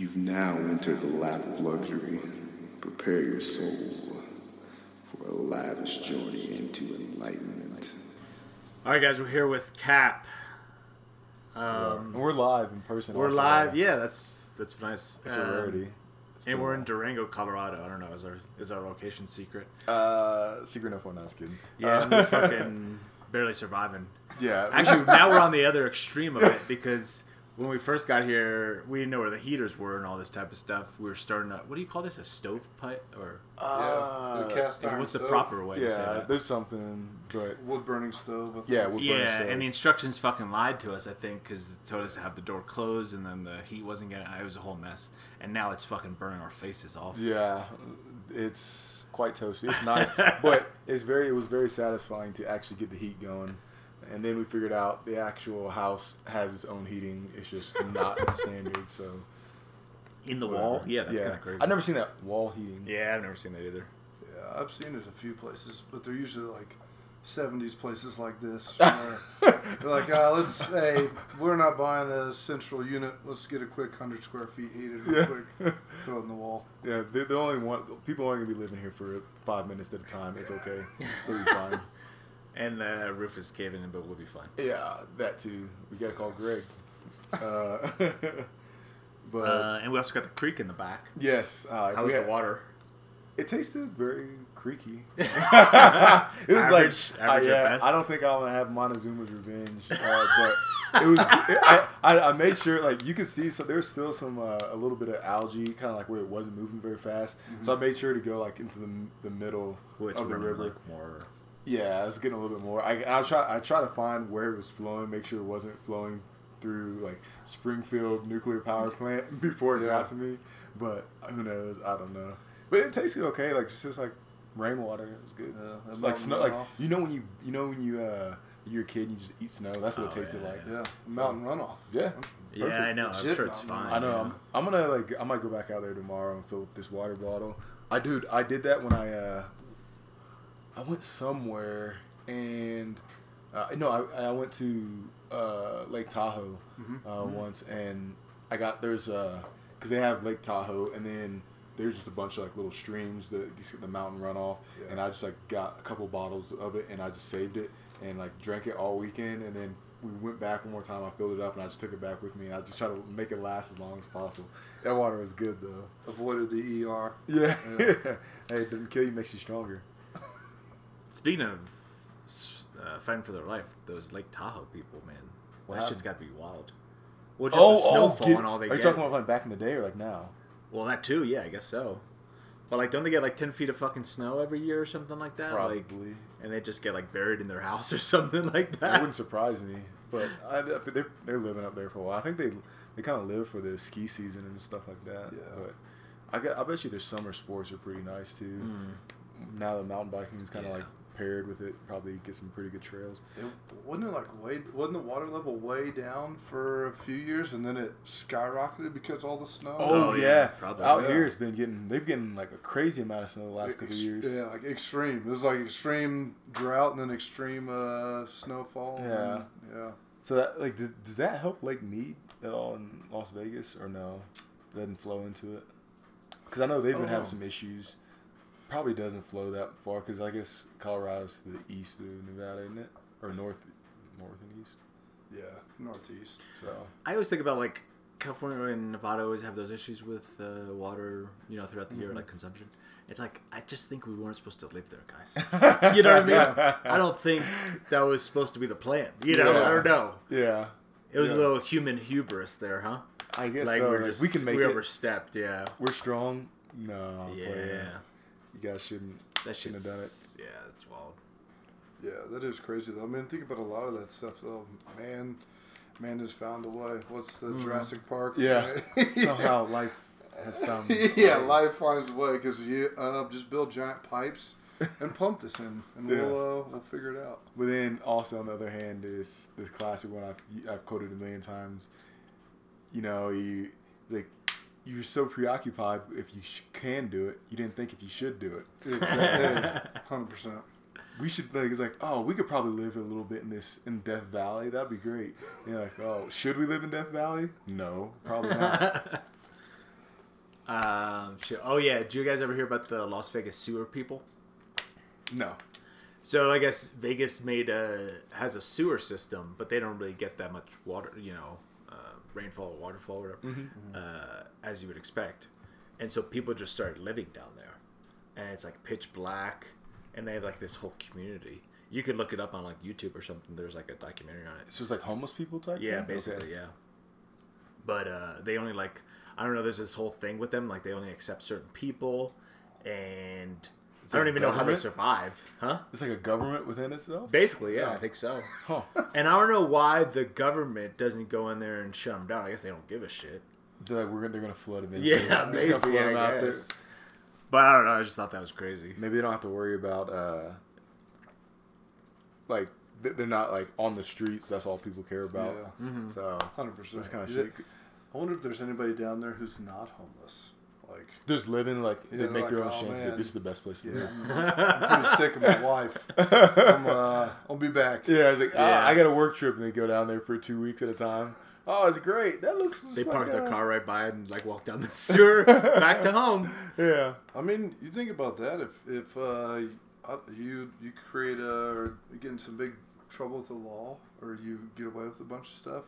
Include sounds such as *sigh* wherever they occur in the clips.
You've now entered the lap of luxury. Prepare your soul for a lavish journey into enlightenment. All right, guys, we're here with Cap. Um, And we're live in person. we're also. live. Yeah, that's that's nice. It's a Um, rarity. It's And we're in Durango, Colorado. I don't know. Is our is our location secret? Uh, secret info. No, I was kidding. Yeah, Uh, we're *laughs* fucking barely surviving. yeah. Actually, now we're on the other extreme of it because when we first got here, we didn't know where the heaters were and all this type of stuff. We were starting to what do you call this? A stove pipe or Uh, yeah, the cast iron what's the stove, proper way to say yeah, that? there's something, but wood burning stove. I think. yeah, we're burning Yeah, stove. and the instructions fucking lied to us, I think, because it told us to have the door closed, and then the heat wasn't getting. It was a whole mess, and now it's fucking burning our faces off. yeah, it's quite toasty. It's nice, but *laughs* it's very. It was very satisfying to actually get the heat going. And then we figured out the actual house has its own heating. It's just not standard. So In the whatever. wall, yeah, that's kind of crazy. I've never seen that wall heating. Yeah, I've never seen that either. Yeah, I've seen it a few places, but they're usually like 70s places like this. *laughs* they're like, uh, let's say we're not buying a central unit. Let's get a quick 100 square feet heated real Yeah. quick. *laughs* Throw it in the wall. Yeah, they they only want people only gonna be living here for five minutes at a time. It's okay. *laughs* They'll be fine. And the roof is caving in, but we'll be fine. Yeah, that too. We gotta call Greg. *laughs* Uh, *laughs* but Uh, and we also got the creek in the back. yes, uh, How was the water? It tasted very creaky. *laughs* it was Average- like, average I, yeah, best. I don't think I want to have Montezuma's revenge, uh, but it was. It, I, I, made sure like you could see. So there's still some uh, a little bit of algae, kind of like where it wasn't moving very fast. So I made sure to go like into the the middle Which of the river. like more. Yeah, I was getting a little bit more. I I try I try to find where it was flowing, make sure it wasn't flowing through like Springfield nuclear power *laughs* plant *laughs* before it Yeah. got to me. But who knows? I don't know. But it tasted okay. Like it's just like rainwater. It was good. Yeah, it's like snow. Like runoff. you know when you you know when you uh you're a kid and you just eat snow. That's what it Oh, tasted yeah, like. Yeah, mountain runoff. Yeah. Yeah, Perfect. I know. I'm sure it's fine. I know. yeah. I'm, I'm gonna like. I might go back out there tomorrow and fill up this water bottle. I dude, I did that when I uh, I went somewhere and uh, no, I, I went to uh, Lake Tahoe uh, once and I got there's a because they have Lake Tahoe and then there's just a bunch of like little streams that the mountain runoff Yeah. and I just like got a couple bottles of it and I just saved it and like drank it all weekend and then we went back one more time I filled it up and I just took it back with me and I just tried to make it last as long as possible that water was good though Avoided the ER. yeah, Yeah. *laughs* hey it doesn't kill you makes you stronger Speaking of uh, fighting for their life, those Lake Tahoe people, man, What that shit's happened? got to be wild. Well, just the snowfall Oh, get- and all they are you talking about like back in the day or like now Well, that too, yeah, I guess so. But like, don't they get like ten feet of fucking snow every year or something like that? Like, probably and they just get like buried in their house *laughs* or something like that that. wouldn't surprise me but I, they're, they're living up there for a while I think they they kind of live for the ski season and stuff like that Yeah. but I, got, I bet you their summer sports are pretty nice too Mm. now that mountain biking is kind of Yeah. like paired with it probably get some pretty good trails It, wasn't it like way? Wasn't the water level way down for a few years, and then it skyrocketed because all the snow? Oh, yeah, probably. out Yeah. here it's been getting they've getting like a crazy amount of snow the last couple Ex- years Yeah, like extreme. It was like extreme drought and then extreme uh, snowfall. Yeah. and- yeah. so that like did, does that help Lake Mead at all in Las Vegas or no doesn't flow into it because I know they've been don't having know. some issues probably doesn't flow that far because I guess Colorado's to the east of Nevada isn't it or north north and east Yeah, northeast. so I always think about like California and Nevada always have those issues with uh, water, you know, throughout the year, like consumption. It's like I just think we weren't supposed to live there, guys. *laughs* You know what I mean? I don't think that was supposed to be the plan. You know, Yeah. I don't know. yeah It was Yeah. a little human hubris there, huh? I guess Like so we're like, just we can make we it overstepped. Yeah, we're strong no yeah. playing. You guys shouldn't That shouldn't have done it yeah, that's wild. Yeah, that is crazy though. I mean, think about a lot of that stuff though. Man, man has found a way. What's the Jurassic Park? yeah *laughs* somehow life has found *laughs* yeah, life finds a way because you uh, just build giant pipes and pump this in, and Yeah. we'll uh, we'll figure it out. But then also on the other hand is this classic one I've I've quoted a million times. You know, you like you're so preoccupied if you sh- can do it, you didn't think if you should do it. *laughs* Hundred percent. We should like it's like oh we could probably live a little bit in this in Death Valley that'd be great. And you're like oh should we live in Death Valley? No, probably not. *laughs* Um, shit. Oh yeah, did you guys ever hear about the Las Vegas sewer people? No. So I guess Vegas made a has a sewer system, but they don't really get that much water, you know, rainfall, waterfall, whatever, uh, as you would expect. And so people just started living down there, and it's like pitch black, and they have like this whole community. You could look it up on like YouTube or something. There's like a documentary on it. It's just like homeless people type. Yeah, thing? basically, Okay. yeah. But uh, they only like I don't know. There's this whole thing with them, like they only accept certain people, and I don't like even know how they survive, huh? It's like a government within itself. Basically, yeah, I think so. Huh. And I don't know why the government doesn't go in there and shut them down. I guess they don't give a shit. They're like we're gonna, they're gonna flood eventually. Yeah, We're just gonna maybe. flood I them out there. guess. But I don't know. I just thought that was crazy. Maybe they don't have to worry about uh, like they're not like on the streets. That's all people care about. Yeah. So Hundred percent. that's kind of shit. I wonder if there's anybody down there who's not homeless. Like, Just living like Yeah, they they're make their own "Oh, shit. man." This is the best place to yeah, live. I'm pretty sick of my wife. *laughs* I'm, uh, I'll be back. Yeah, I was like, ah, Yeah. I got a work trip, and they go down there for two weeks at a time. Oh, it's great. That looks. Just They like park their car right by it and like walk down the *laughs* sewer back to home. Yeah. I mean, you think about that. If if uh, uh, you you create a or get in some big trouble with the law, or you get away with a bunch of stuff,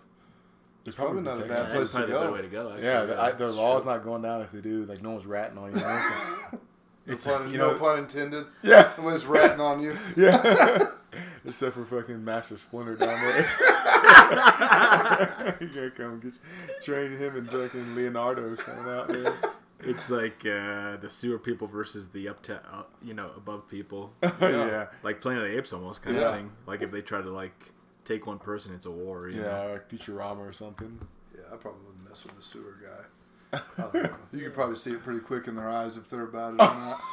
There's probably not a bad That's place to probably the go. way to go. Actually. Yeah, the, I, the It's law's true. not going down if they do. Like no one's ratting on you. you know? *laughs* no, It's pun, you no pun intended. yeah, Nobody's ratting on you. *laughs* yeah. *laughs* Except for fucking Master Splinter down there. you gotta come get train him and fucking Leonardo's coming out there. It's like uh, the sewer people versus the up to uh, you know above people, yeah. like Planet of the Apes almost kind Yeah. of thing. Like if they try to like take one person, it's a war. You Yeah, know? like Futurama or something. Yeah, I probably wouldn't mess with the sewer guy. *laughs* I don't know. You can probably see it pretty quick in their eyes if they're about it or not. *laughs*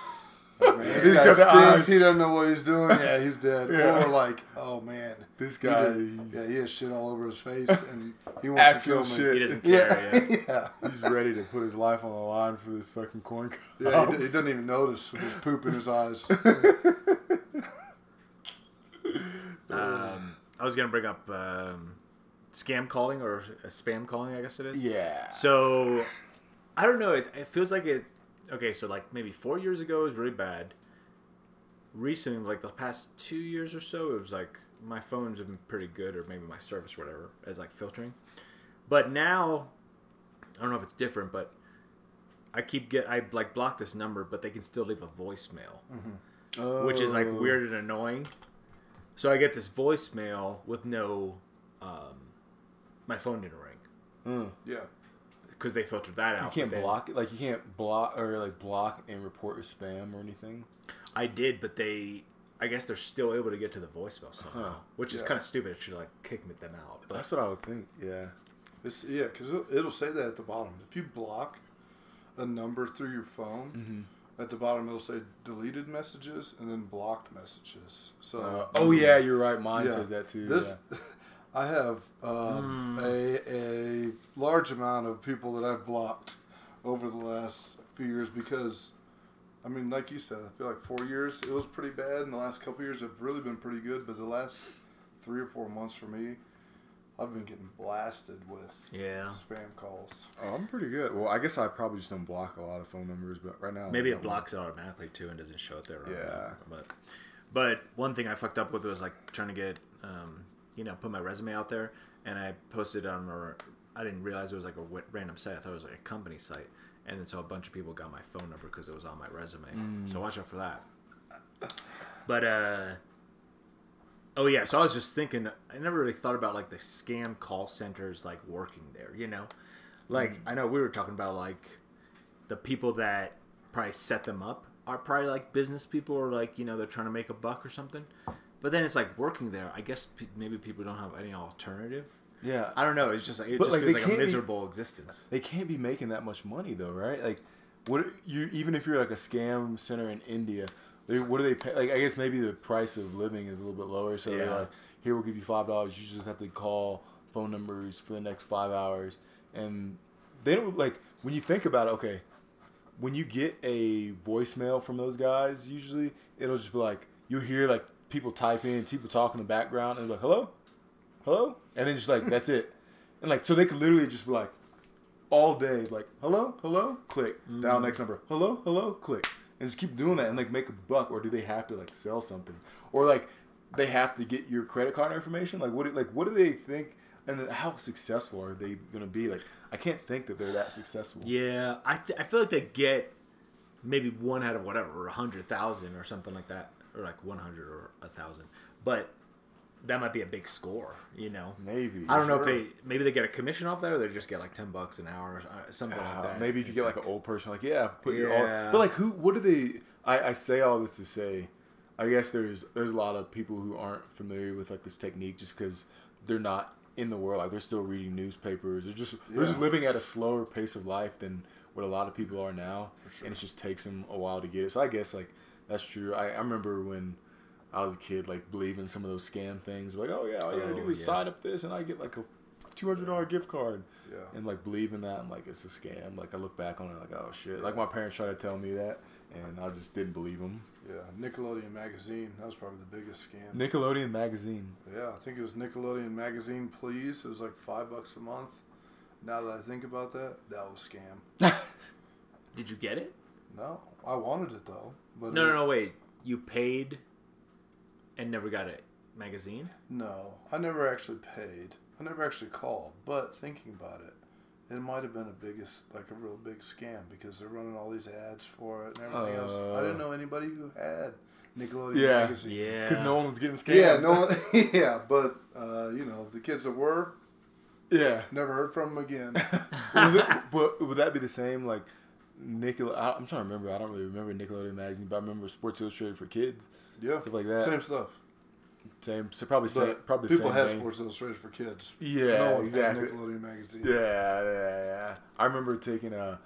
Like, man, He's this guy got the stinks. eyes. He doesn't know what he's doing. Yeah, he's dead. *laughs* Yeah. Or like, oh man, This he guy, did- yeah, he has shit all over his face, and he wants Actual to kill shit. He me. doesn't Yeah, care. Yeah. yeah, he's ready to put his life on the line for this fucking corn cob. yeah. He, d- he doesn't even notice. There's poop in his eyes. Um, I was gonna bring up um, scam calling or spam calling. I guess it is. Yeah. So I don't know. It, it feels like it. Okay, so like maybe four years ago it was really bad. Recently, like the past two years or so, it was like my phone's been pretty good, or maybe my service, or whatever, as like filtering. But now, I don't know if it's different, but I keep get I like block this number, but they can still leave a voicemail, which is like Oh. weird and annoying. So I get this voicemail with no, um, my phone didn't ring Mm. yeah, because they filtered that out. You can't then- block it. Like you can't block or like block and report your spam or anything. I did, but they, I guess they're still able to get to the voicemail somehow, Huh. which is kind of stupid. It should like kick them out. But That's what I would think. Yeah. it's, yeah, because it'll, it'll say that at the bottom. If you block a number through your phone, Mm-hmm. At the bottom it'll say deleted messages and then blocked messages. So Uh, oh yeah, you're right. Mine Yeah. says that too. This, yeah. *laughs* I have um, a, a large amount of people that I've blocked over the last few years because, I mean, like you said, I feel like four years it was pretty bad, and the last couple years have really been pretty good. But the last three or four months for me, I've been getting blasted with yeah, spam calls. Oh, I'm pretty good. Well, I guess I probably just don't block a lot of phone numbers, but right now maybe it don't. blocks it automatically too and doesn't show it there. I Yeah. know. but but one thing I fucked up with was like trying to get, um, you know, put my resume out there, and I posted on or I didn't realize it was like a random site. I thought it was like a company site, and then so a bunch of people got my phone number because it was on my resume. So watch out for that. But uh oh yeah, so I was just thinking I never really thought about like the scam call centers like working there, you know? Like mm. I know we were talking about like the people that probably set them up are probably like business people or like, you know, they're trying to make a buck or something. But then it's like working there. I guess pe- maybe people don't have any alternative. Yeah, I don't know. It's just like it But, just like, feels like a can't be- miserable existence. they can't be making that much money though, right? Like, what you even if you're like a scam center in India, they what do they pay? Like, I guess maybe the price of living is a little bit lower, so they're like, here we'll give you five dollars. You just have to call phone numbers for the next five hours, and they don't like when you think about it. Okay, when you get a voicemail from those guys, usually it'll just be like you'll hear like people typing, in, people talk in the background, and like hello, hello, and then just like that's it, and like so they could literally just be like, all day. Like, hello, hello, click. Mm. Dial next number. Hello, hello, click. And just keep doing that and like make a buck, or do they have to like sell something, or like they have to get your credit card information? Like, what do, like what do they think? And how successful are they gonna be? Like, I can't think that they're that successful. Yeah, I th- I feel like they get maybe one out of whatever, a hundred thousand or something like that, or like one hundred or a thousand. But that might be a big score, you know. Maybe. I don't know if they maybe they get a commission off that, or they just get like ten bucks an hour, or uh, something Uh, like that. maybe if you It's get like, an old person, like yeah, put your Yeah. all. But like, who? What do they? I, I say all this to say, I guess there's there's a lot of people who aren't familiar with like this technique just because they're not in the world. Like they're still reading newspapers. They're just they're just living at a slower pace of life than what a lot of people are now, and it just takes them a while to get it. So I guess like that's true. I, I remember when. I was a kid, like believing some of those scam things, like, oh yeah, all you gotta Oh, do is yeah. sign up this, and I get like a two hundred dollar gift card Yeah. and like believing that I'm like it's a scam. Like I look back on it like oh shit. Like my parents tried to tell me that, and I just didn't believe them. Yeah. Nickelodeon magazine. That was probably the biggest scam. Nickelodeon magazine. Yeah, I think it was Nickelodeon magazine. Please, it was like five bucks a month. Now that I think about that, that was a scam. *laughs* Did you get it? No, I wanted it though. But No, it- no, no. Wait, you paid and never got a magazine. No, I never actually paid. I never actually called. But thinking about it, it might have been a biggest, like a real big scam because they're running all these ads for it and everything else. I didn't know anybody who had Nickelodeon Yeah. magazine. Yeah, Because no one was getting scammed. Yeah, no, one- *laughs* yeah, but uh, you know the kids that were Yeah. never heard from them again. *laughs* Was it? But would that be the same? Like Nickel. I- I'm trying to remember. I don't really remember Nickelodeon magazine, but I remember Sports Illustrated for kids, Yeah, stuff like that. same stuff. Same. So probably same. But Probably the people same had thing. Sports Illustrated for kids. Yeah, no exactly. Nickelodeon magazine. Yeah, yeah, yeah. I remember taking a,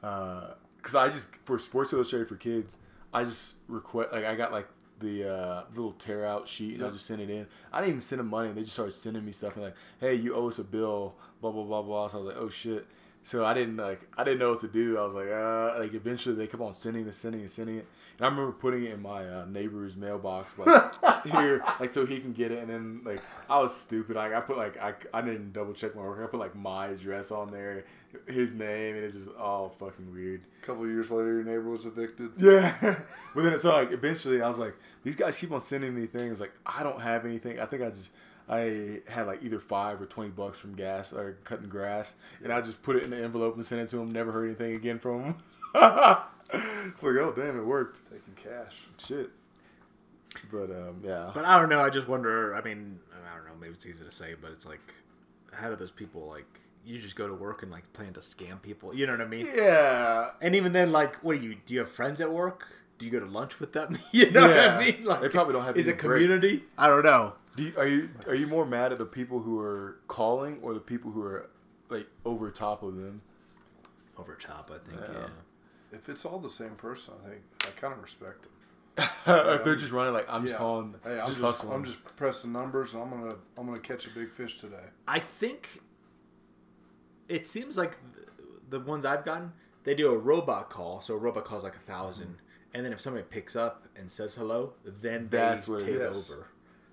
because I just for Sports Illustrated for Kids, I just request like I got like the uh, little tear out sheet and I just sent it in. I didn't even send them money. They just started sending me stuff and like, hey, you owe us a bill, blah blah blah blah. So I was like, oh shit. So I didn't like I didn't know what to do. I was like, uh, like eventually they kept on sending and sending and sending it. And I remember putting it in my uh, neighbor's mailbox, like *laughs* here, like so he can get it. And then like I was stupid. Like I put like I, I didn't double check my work. I put like my address on there, his name, and it's just all fucking weird. A couple of years later, your neighbor was evicted. Yeah. *laughs* but then so like eventually I was like, these guys keep on sending me things. Like I don't have anything. I think I just I had like either five or twenty bucks from gas or cutting grass, and I just put it in the envelope and sent it to them. Never heard anything again from them. *laughs* it's like, oh damn, it worked. Taking cash. Shit. But um, yeah. But I don't know. I just wonder. I mean, I don't know. Maybe it's easy to say, but it's like, how do those people like? You just go to work and like plan to scam people. You know what I mean? yeah. And even then, like, what do you do? You have friends at work? Do you go to lunch with them? *laughs* you know what I mean? Like, They probably don't have Is any it break. community? I don't know. Do you, are you are you more mad at the people who are calling or the people who are like over top of them? Over top, I think. Yeah. Yeah. If it's all the same person, I think I kind of respect them. *laughs* if they're just running like I'm just Yeah. calling, Hey, I'm just, just, hustling. I'm just pressing numbers. And I'm gonna I'm gonna catch a big fish today. I think it seems like the ones I've gotten, they do a robot call. So a robot calls like a 1000 mm-hmm. and then if somebody picks up and says hello, then they That's what it take is. over.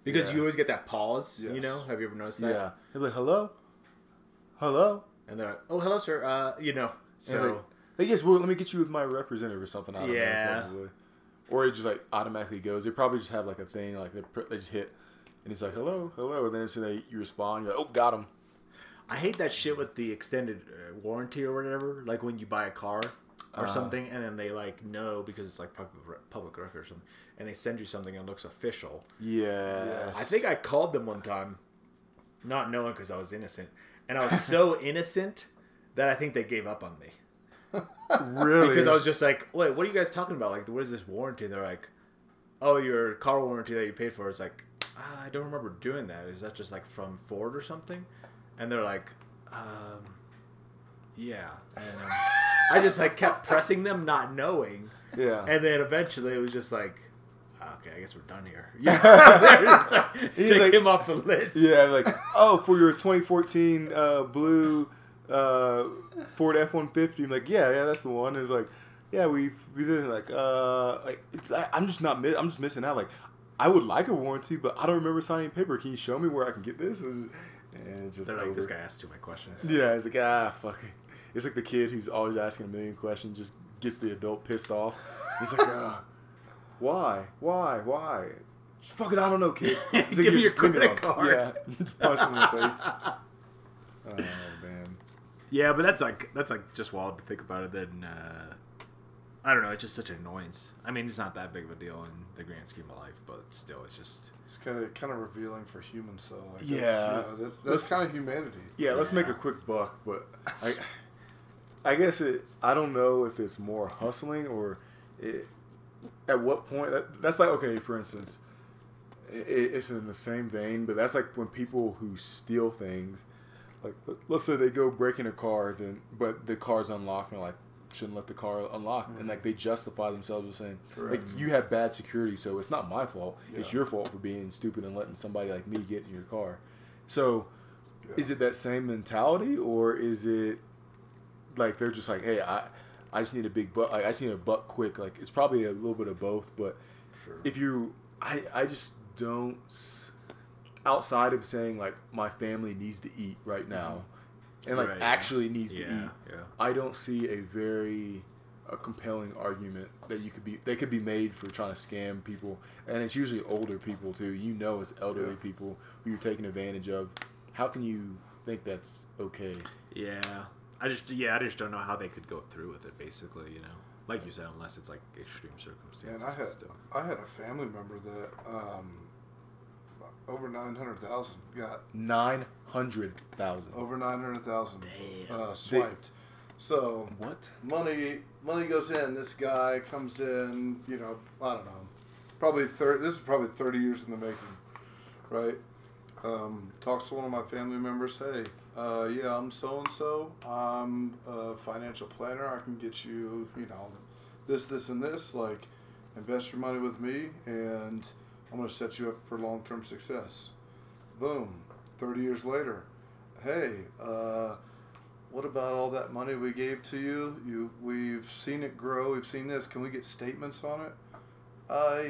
Because Yeah. you always get that pause. You know, have you ever noticed that? yeah. They're like, hello, hello. And they're like, "Oh, hello, sir." Uh, you know, So, like, hey, yes, well, let me get you with my representative or something. I Yeah. know. Or it just like automatically goes. They probably just have like a thing like they, they just hit, and it's like hello, hello, and then so they you respond. You're like, oh, got him. I hate that shit with the extended uh, warranty or whatever. Like when you buy a car or Uh-huh. something, and then they like know because it's like public public record or something, and they send you something and it looks official. Yeah. I think I called them one time, not knowing because I was innocent, and I was so *laughs* innocent that I think they gave up on me *laughs* really because I was just like, "Wait, what are you guys talking about? Like, what is this warranty?" They're like, "Oh, your car warranty that you paid for." It's like, ah, I don't remember doing that. Is that just like from Ford or something? And they're like, um, "Yeah." And um, I just like kept pressing them, not knowing, yeah. and then eventually it was just like. "Ah, Okay, I guess we're done here. Yeah, like, take like- him off the list. Yeah, like oh, for your 2014 uh, blue uh, Ford F150. I'm like, yeah, yeah, that's the one. It's like, yeah, we we did like uh, like I, I'm just not mi- I'm just missing out. Like, I would like a warranty, but I don't remember signing paper. Can you show me where I can get this? And just They're like, over. this guy asked too many questions. Yeah, it's like ah, fuck it. It's like the kid who's always asking a million questions just gets the adult pissed off. He's like, uh, why, why, why? Just fucking, I don't know, kid. *laughs* He's Give me "You're your screaming credit at him." card. Yeah, *laughs* just punch him in the face. *laughs* Oh man. Yeah, but that's like that's like just wild to think about it. Then uh, I don't know. It's just such an annoyance. I mean, it's not that big of a deal in the grand scheme of life, but still, it's just It's kind of kind of revealing for humans, though. Like, that's, Yeah. you know, that's, that's kind of humanity. Yeah, let's make a quick buck, but I, I guess it. I don't know if it's more hustling or it, at what point. That, that's like okay, for instance, it, it's in the same vein, but that's like when people who steal things, like let- let's say they go break in a car, then but the car's unlocked, and like shouldn't let the car unlock, and like mm-hmm. they justify themselves with saying like you have bad security, so it's not my fault. It's your fault for being stupid and letting somebody like me get in your car. So Yeah. is it that same mentality or is it like they're just like hey i i just need a big buck like, i just need a buck quick. Like it's probably a little bit of both but Sure. if you i i just don't outside of saying like my family needs to eat right now mm-hmm. and like Right, actually needs to yeah, eat yeah. i don't see a very a compelling argument that you could be they could be made for trying to scam people and it's usually older people too. You know it's elderly Yeah. people who you're taking advantage of. How can you think that's okay? Yeah, I just yeah, I just don't know how they could go through with it. Basically, you know, like you said, unless it's like extreme circumstances. And I had still. I had a family member that um, over nine hundred thousand got 900000 over nine hundred thousand Damn. uh, swiped. So what money money goes in. This guy comes in. You know, I don't know. Probably thirty. This is probably thirty years in the making, right? Um, talks to one of my family members. Hey, uh, yeah, I'm so and so. I'm a financial planner. I can get you, you know, this, this, and this. Like, invest your money with me, and I'm going to set you up for long term success. Boom. Thirty years later, hey, uh, what about all that money we gave to you? You, we've seen it grow. We've seen this. Can we get statements on it? Uh,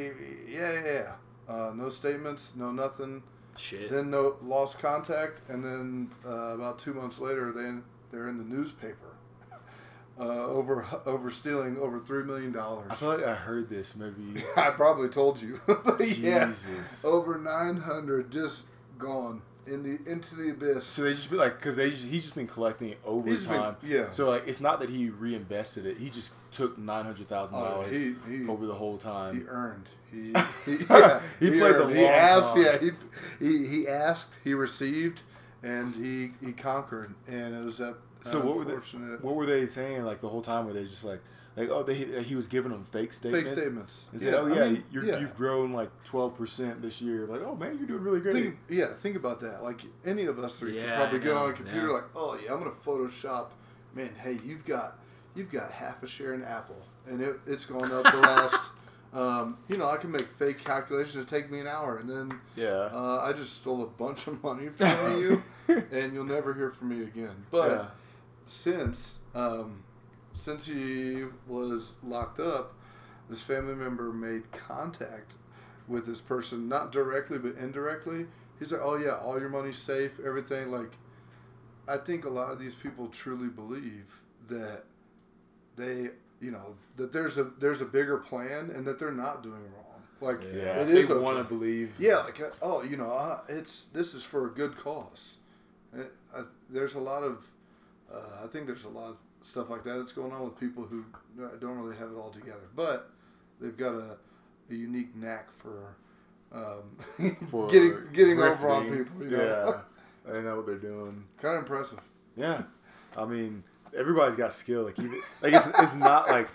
yeah, yeah, yeah. Uh, no statements, no nothing. Shit. Then no lost contact, and then uh, about two months later, then they're in the newspaper *laughs* uh, over over stealing over three million dollars. i feel like i heard this maybe *laughs* I probably told you, *laughs* but yeah, jesus over nine hundred just gone in the into the abyss. so they just be like because they just, he's just been collecting it over He's been- time yeah. so like it's not that he reinvested it he just took $900000 Oh, he he over the whole time he earned. He he, yeah, He played the earned. He long asked. con. Yeah, he, he he asked. He received, and he he conquered. And it was that. So what were they? What were they saying like the whole time? Were they just like, like oh, they he was giving them fake statements? Fake statements. And say, oh I yeah, mean, you're, yeah. you've grown like twelve percent this year. Like oh man, you're doing really great. Think, yeah, think about that. Like any of us three Yeah, could probably I get on a computer yeah. like, oh yeah, I'm gonna Photoshop. Man, hey, you've got you've got half a share in Apple, and it, it's gone up the *laughs* last. Um, you know, I can make fake calculations. It take me an hour, and then yeah. uh, I just stole a bunch of money from you, *laughs* and you'll never hear from me again. But yeah. since um, since he was locked up, this family member made contact with this person, not directly but indirectly. He's like, "Oh yeah, all your money's safe, everything." Like, I think a lot of these people truly believe that they, you know, that there's a there's a bigger plan and that they're not doing wrong. Like, Yeah, it they is want to believe. Yeah, like uh, oh, you know, uh, it's this is for a good cause. And I, there's a lot of, uh, I think there's a lot of stuff like that that's going on with people who uh, don't really have it all together, but they've got a, a unique knack for, um, *laughs* For getting getting over on people. You know? Yeah, *laughs* they know what they're doing. kind of impressive. Yeah, I mean, everybody's got skill. Like, even, like it's, it's not *laughs* like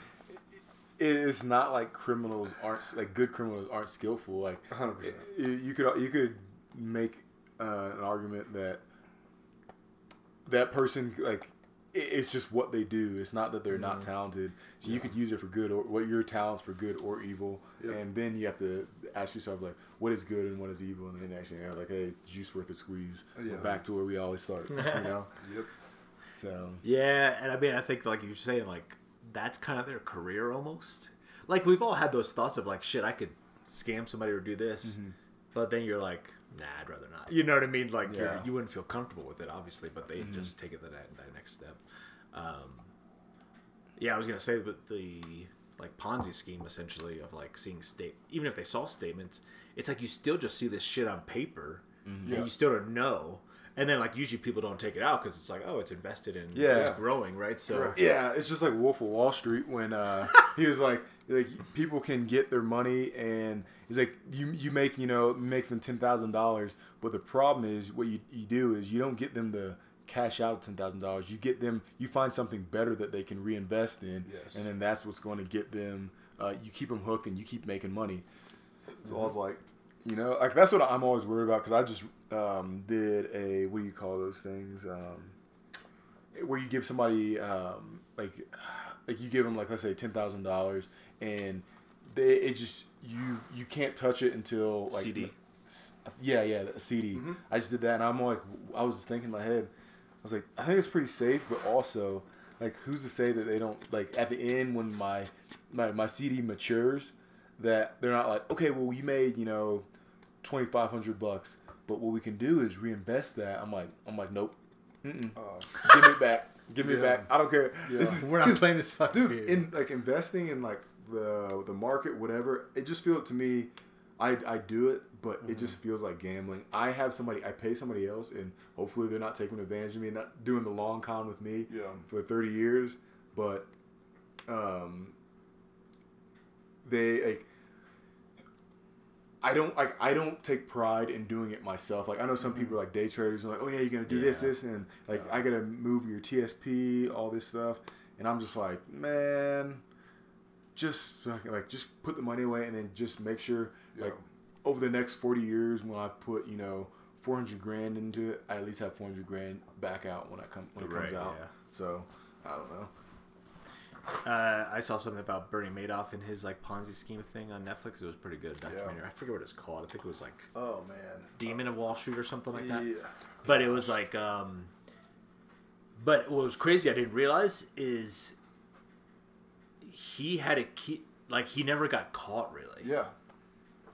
it's not like criminals aren't like good criminals aren't skillful. Like, 100%. you you could you could make uh, an argument that that person like it's just what they do. It's not that they're not talented. So you could use it for good or what your talents for good or evil. Yep. And then you have to ask yourself like, what is good and what is evil, and then actually have like, hey, juice worth a squeeze. We're Yeah. back to where we always start. You *laughs* know. Yep. So Yeah, and I mean, I think like you're saying, like that's kind of their career almost. Like we've all had those thoughts of like, shit, I could scam somebody or do this, but then you're like, nah, I'd rather not. You know what I mean? Like Yeah. you wouldn't feel comfortable with it, obviously, but they just take it to that, that next step. Um, yeah, I was gonna say, but the like Ponzi scheme essentially of like seeing state, even if they saw statements, it's like you still just see this shit on paper, Mm-hmm. Yeah. and you still don't know. And then like usually people don't take it out because it's like, oh, it's invested in, Yeah. it's growing, right? So Yeah, it's just like Wolf of Wall Street when uh, *laughs* he was like, like people can get their money, and he's like, you you make you know make them ten thousand dollars, but the problem is what you, you do is you don't get them the cash out ten thousand dollars. You get them, you find something better that they can reinvest in, Yes. and then that's what's going to get them. Uh, you keep them hooked, and you keep making money. So I was like, you know, like that's what I'm always worried about because I just um, did a what do you call those things? Um, where you give somebody um, like like you give them like let's say ten thousand dollars and they it just you you can't touch it until like CD. yeah yeah a CD I just did that and I'm like I was just thinking in my head I was like I think it's pretty safe but also like who's to say that they don't like at the end when my my, my CD matures that they're not like okay well you made you know twenty five hundred bucks but what we can do is reinvest that I'm like I'm like nope Mm-mm. Uh, *laughs* give me it back. Give me Yeah. back. I don't care. This is we're not 'cause, playing this fucking dude. game. In like investing in like the the market, whatever. It just feels to me, I I do it, but it just feels like gambling. I have somebody, I pay somebody else, and hopefully they're not taking advantage of me and not doing the long con with me Yeah. for thirty years. But um, they like. I don't like. I don't take pride in doing it myself. Like I know some people are like day traders and like, oh yeah, you're gonna do this, Yeah. this, and like I gotta move your TSP, all this stuff, and I'm just like, man, just like just put the money away and then just make sure like over the next 40 years when I've put you know 400 grand into it, I at least have 400 grand back out when I come when it comes out. yeah. So I don't know. Uh, I saw something about Bernie Madoff and his like Ponzi scheme thing on Netflix. It was pretty good documentary. I forget what it's called. I think it was like oh man. Demon of Wall Street or something like that. Yeah. But it was like, um, but what was crazy I didn't realize is he had a key. Like he never got caught really. Yeah.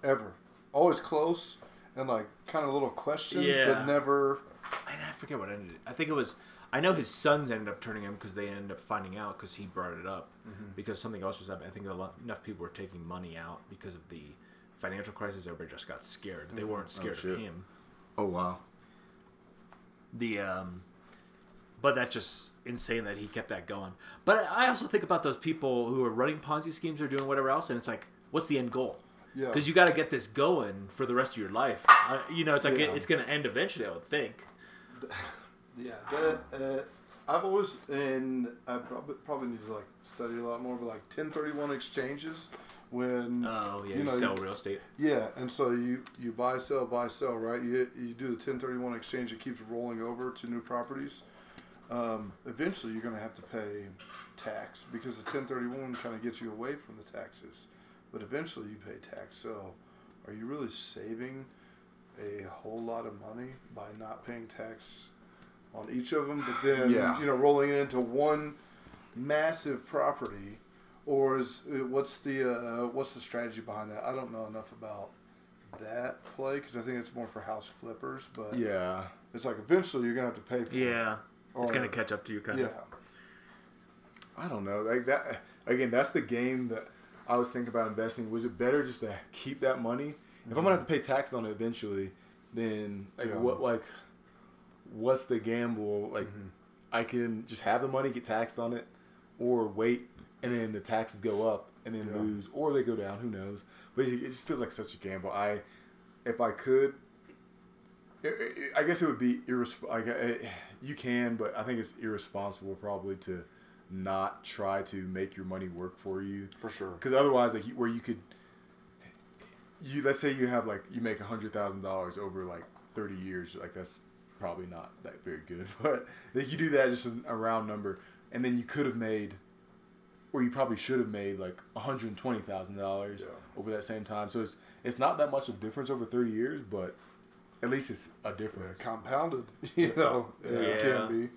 Ever. Always close and like kind of little questions, Yeah. but never. And I forget what ended. it. I think it was. I know his sons ended up turning him because they ended up finding out because he brought it up because something else was happening. I think a lot, enough people were taking money out because of the financial crisis. Everybody just got scared. They weren't scared shit. of him. Oh wow. The um, but that's just insane that he kept that going. But I also think about those people who are running Ponzi schemes or doing whatever else, and it's like, what's the end goal? Yeah. Because you got to get this going for the rest of your life. Uh, you know, it's like Yeah. it, it's going to end eventually. I would think. *laughs* Yeah, that, uh, I've always and I probably probably need to like study a lot more, but like 1031 exchanges when Oh yeah, You you, know, sell real estate. yeah, and so you you buy sell buy sell right. You you do the 1031 exchange. It keeps rolling over to new properties. Um, eventually, you're going to have to pay tax because the 1031 kind of gets you away from the taxes, but eventually you pay tax. So, are you really saving a whole lot of money by not paying tax on each of them, but then Yeah. you know rolling it into one massive property, or is uh, what's the uh, what's the strategy behind that? I don't know enough about that play because I think it's more for house flippers, but Yeah. it's like eventually you're gonna have to pay for it. Yeah, it's going to catch up to you, kind Yeah, of. I don't know. Like that again, that's the game that I was thinking about investing. Was it better just to keep that money? If I'm gonna have to pay tax on it eventually, then like Yeah. what like what's the gamble? Like I can just have the money, get taxed on it, or wait and then the taxes go up and then Yeah. lose, or they go down. Who knows? But it, just feels like such a gamble. I if I could. i- guess it would be irresp- like, uh, You can, but I think it's irresponsible probably to not try to make your money work for you for sure. because otherwise like where you could you let's say you have like you make a hundred thousand dollars over like 30 years like that's probably not that very good *laughs* but if you do that just a, a round number and then you could have made or you probably should have made like $120000 over that same time. So it's it's not that much of a difference over 30 years but at least it's a difference. Compounded, *laughs* you know, it can be.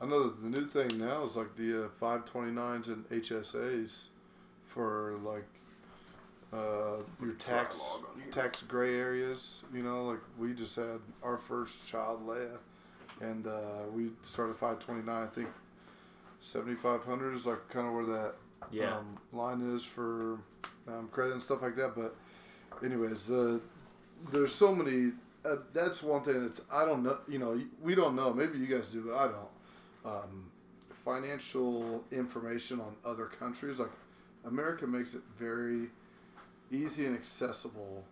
I know that the new thing now is like the uh, 529s and HSAs for like uh, your tax log on here. tax gray areas. You know, like we just had our first child, Leia, and uh, we started 529. I think seventy five hundred is like kind of where that Yeah. um, line is for um, credit and stuff like that. But anyways, the there's so many. Uh, that's one thing that's I don't know. You know, we don't know. Maybe you guys do, but I don't. Um, financial information on other countries, like America, makes it very easy and accessible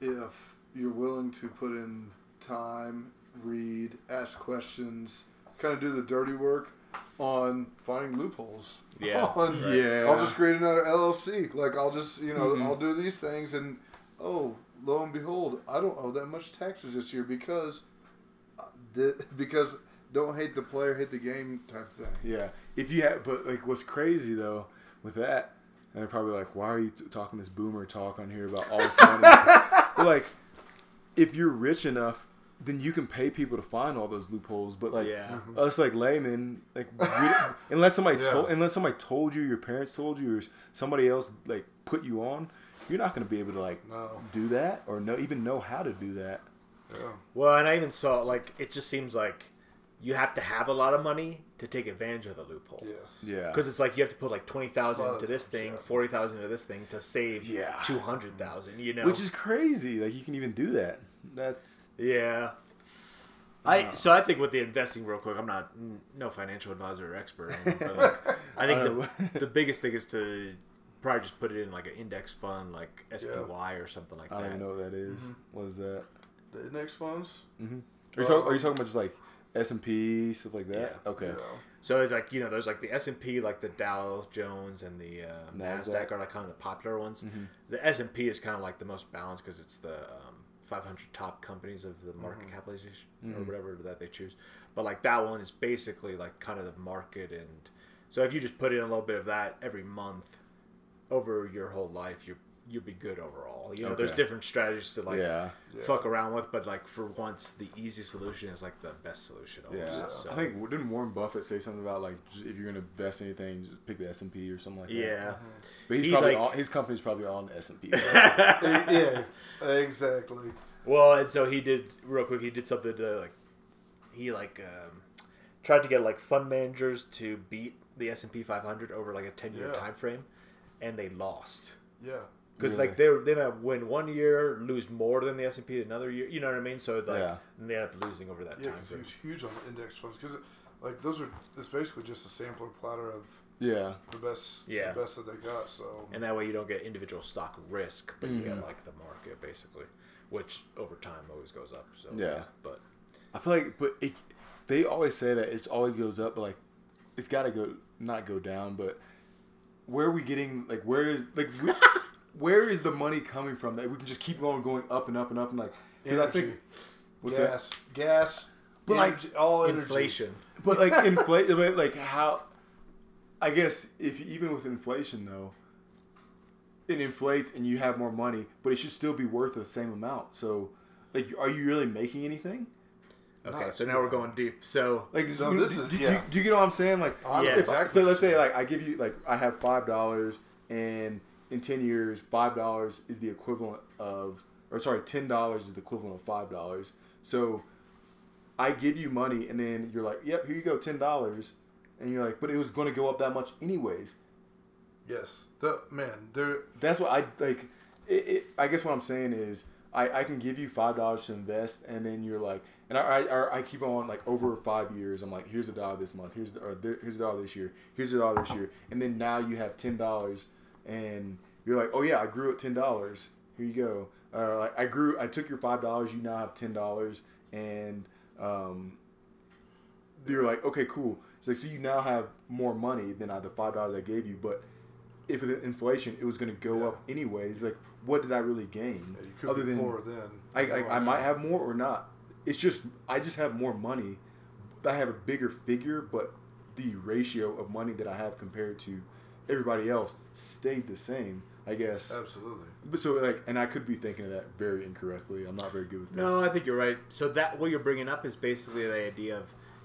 if you're willing to put in time, read, ask questions, kind of do the dirty work on finding loopholes. Yeah. *laughs* On, Yeah. I'll just create another LLC. Like I'll just you know Mhm. I'll do these things and oh lo and behold I don't owe that much taxes this year because uh, the, *laughs* because don't hate the player hate the game type thing. Yeah. If you have, but like, what's crazy though with that, and they're probably like, why are you t- talking this boomer talk on here about all this money? *laughs* like, if you're rich enough, then you can pay people to find all those loopholes. But like, Yeah. Mm-hmm. us like laymen, like, we, *laughs* unless somebody Yeah. told, unless somebody told you, your parents told you, or somebody else like put you on, you're not gonna be able to like No. do that or know even know how to do that. Yeah. Well, and I even saw like it just seems like you have to have a lot of money to take advantage of the loophole. Yes. Yeah. Because it's like you have to put like twenty thousand A lot into this thing, yeah. forty thousand into this thing to save Yeah. two hundred thousand. You know, Which is crazy. Like you can even do that. That's yeah. I so I think with the investing real quick, I'm not n- no financial advisor or expert. or anything, but like, *laughs* I think I the, *laughs* the biggest thing is to probably just put it in like an index fund, like SPY or something like that. I don't that. even know what that is. What is that? The index funds. Mm-hmm. Are, you talk, are you talking about just like S and P stuff like that? Yeah. Okay. So it's like you know, there's like the S and P, like the Dow Jones and the uh, Nasdaq. Nasdaq are like kind of the popular ones. Mm-hmm. The S and P is kind of like the most balanced because it's the um, 500 top companies of the market capitalization or whatever that they choose. But like that one is basically like kind of the market, and so if you just put in a little bit of that every month over your whole life, you you'll be good overall. You know, there's different strategies to like yeah. fuck around with, but like for once, the easy solution is like the best solution. Almost. Yeah. So, I think didn't Warren Buffett say something about like if you're gonna invest in anything, just pick the S and P or something like that. yeah. But he's He, probably like- all, his company's probably on the S and P. *laughs* yeah. Exactly. Well, and so he did real quick. He did something to like he like um, tried to get like fund managers to beat the S and P 500 over like a 10 year Yeah. time frame, and they lost Yeah. Because Really? like they they might win one year, lose more than the S and P another year. You know what I mean? So like Yeah. and they end up losing over that Yeah, time 'cause frame. it's huge on index funds because like those are it's basically just a sampler platter of yeah. the best Yeah. the best that they got. So And that way you don't get individual stock risk, but you Mm-hmm. get like the market basically, which over time always goes up. So Yeah. but I feel like, but it, they always say that it's always goes up, but like it's got to go not go down. But where are we getting? Like where is like wh- *laughs* where is the money coming from that we can just keep going going up and up and up and like because I think Energy. what's that? gas, gas, But, like, all energy. inflation. But like *laughs* inflate, like how? I guess if even with inflation though, it inflates and you have more money, but it should still be worth the same amount. So, like, are you really making anything? Okay, Not- so now we're going deep. So Like, So do, this do- is- do, yeah. you, do you get what I'm saying? Like, oh, Yeah. if, exactly so let's say like I give you like I have five dollars, and in ten years, five dollars is the equivalent of, or sorry, ten dollars is the equivalent of five dollars. So, I give you money, and then you're like, "Yep, here you go, ten dollars," and you're like, "But it was going to go up that much anyways." Yes, the man, there. That's what I like. It, it, I guess what I'm saying is I, I can give you five dollars to invest, and then you're like, and I, I I keep on like over five years. I'm like, here's a dollar this month. Here's the, or there, here's a dollar this year. Here's a dollar this year, and then now you have ten dollars, and you're like, oh yeah, I grew at ten dollars. Here you go. Uh, like I grew. I took your five dollars. You now have ten dollars, and um, you're like, okay, cool. So, so you now have more money than I, the five dollars I gave you, but if with inflation it was going to go Yeah. up anyways, like what did I really gain? Yeah, you could other than then. I, I, I might have more or not. It's just I just have more money. I have a bigger figure, but the ratio of money that I have compared to everybody else stayed the same. I guess. Absolutely. But so like, and I could be thinking of that very incorrectly. I'm not very good with this. no, I think you're right. So that what you're bringing up is basically the idea of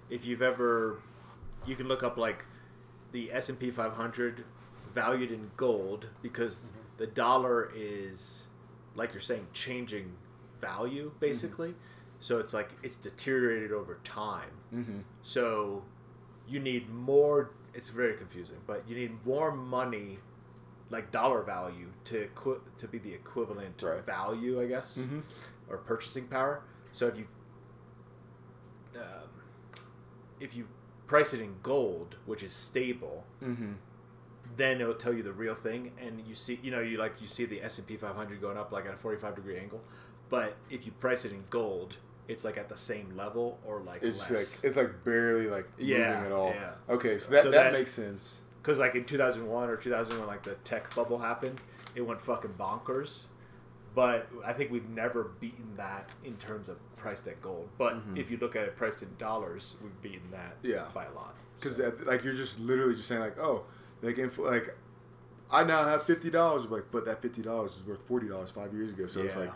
if you've ever, you can look up like the S and P 500 valued in gold because the dollar is like you're saying changing value basically. So it's like it's deteriorated over time. Mm-hmm. So you need more it's very confusing. But you need more money, like dollar value, to equi- to be the equivalent Right. value, I guess, Mhm. or purchasing power. So if you um, if you price it in gold, which is stable, Mm-hmm. then it'll tell you the real thing and you see you know you like you see the S&P 500 going up like at a 45 degree angle but if you price it in gold it's like at the same level or like It's less like it's like barely like Yeah, moving at all. yeah. Okay, so that So that, that- makes sense. because like in 2001 or 2001, like the tech bubble happened it went fucking bonkers but I think we've never beaten that in terms of priced at gold but mm-hmm. if you look at it priced in dollars we've beaten that Yeah. by a lot Because So- like you're just literally just saying like, oh, like infl- like I now have fifty dollars, like, but that fifty dollars is worth forty dollars five years ago. So it's like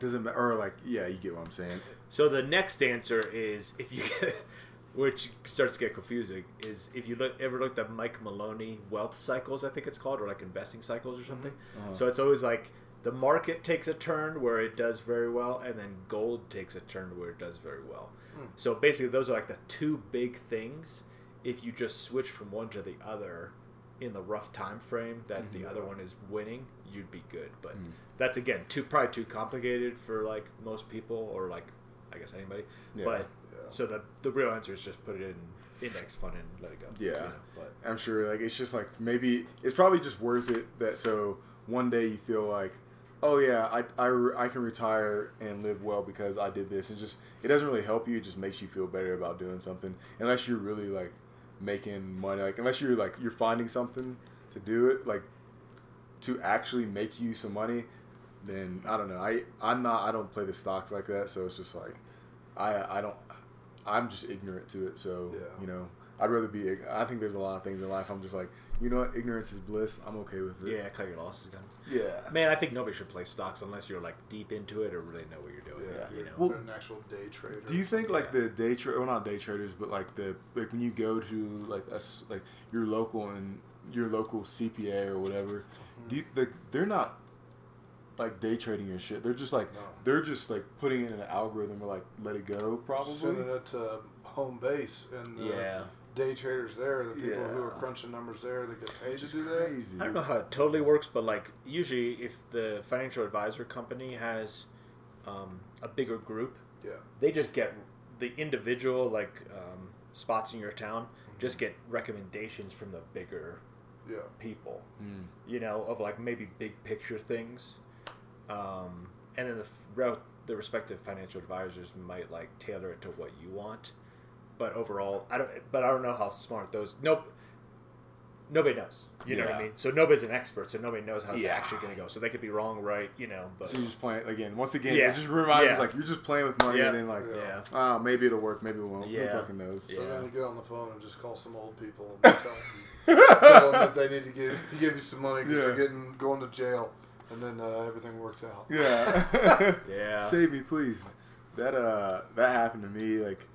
doesn't matter. Or like, yeah, you get what I'm saying. So the next answer is if you get, *laughs* which starts to get confusing, is if you look ever looked at Mike Maloney wealth cycles, I think it's called, or like investing cycles or something. Mm-hmm. Uh-huh. So it's always like the market takes a turn where it does very well, and then gold takes a turn where it does very well. Hmm. So basically, those are like the two big things. If you just switch from one to the other in the rough time frame that the mm-hmm. other one is winning, you'd be good. But hmm. that's again too probably too complicated for like most people or like I guess anybody. Yeah. But Yeah. so the the real answer is just put it in index fund and let it go. Yeah. you know, but I'm sure like it's just like maybe it's probably just worth it that so one day you feel like oh yeah I, I, I can retire and live well because I did this and just it doesn't really help you it just makes you feel better about doing something unless you're really like making money like unless you're like you're finding something to do it like to actually make you some money then I don't know I I'm not I don't play the stocks like that so it's just like I I don't I'm just ignorant to it so Yeah. you know I'd rather be. I think there's a lot of things in life. I'm just like, you know what? Ignorance is bliss. I'm okay with it. yeah, cut your losses again. Yeah. Man, I think nobody should play stocks unless you're like deep into it or really know what you're doing. Yeah. You know. Well, an actual day trader. Do you think like the day trade? Well, not day traders, but like the like when you go to like us like your local and your local CPA or whatever, do you, the, they're not like day trading your shit. They're just like No. they're just like putting it in an algorithm or like let it go probably. sending it to home base and the yeah. day traders there, the people who are crunching numbers there, that get paid to Just do that. I don't know how it totally works, but like usually, if the financial advisor company has um, a bigger group, Yeah. they just get the individual like um, spots in your town just get recommendations from the bigger Yeah. people. Mm. you know, of like maybe big picture things, um, and then the the respective financial advisors might like tailor it to what you want. But overall, I don't. But I don't know how smart those. Nope. Nobody knows. You know what I mean. So nobody's an expert. So nobody knows how it's Yeah. actually going to go. So they could be wrong, right? You know. But So you're just playing again. Once again, Yeah. it just reminds Yeah. me like you're just playing with money Yeah. and then like, yeah, oh, maybe it'll work, maybe it won't. Yeah. Who fucking knows? So Yeah. then you get on the phone and just call some old people and tell them, *laughs* tell them that they need to give give you some money because Yeah. you're getting going to jail, and then uh, everything works out. Yeah. *laughs* yeah. Save me, please. That uh, that happened to me. Like,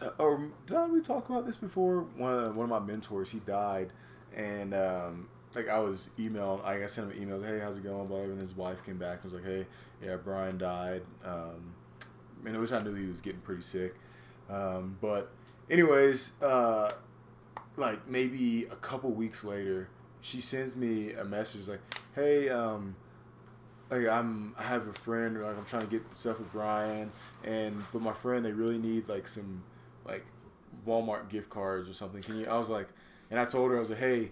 uh, or did I we talk about this before? One of one of my mentors, he died, and um, like I was emailed. I sent him an email. Hey, how's it going? Whatever. And his wife came back and was like, Hey, yeah, Brian died. Um, and wish I knew he was getting pretty sick. Um, but anyways, uh, like maybe a couple weeks later, she sends me a message like, "Hey, um, like I'm I have a friend or like I'm trying to get stuff with Brian and but my friend they really need like some like Walmart gift cards or something. Can you I was like and I told her I was like, "Hey,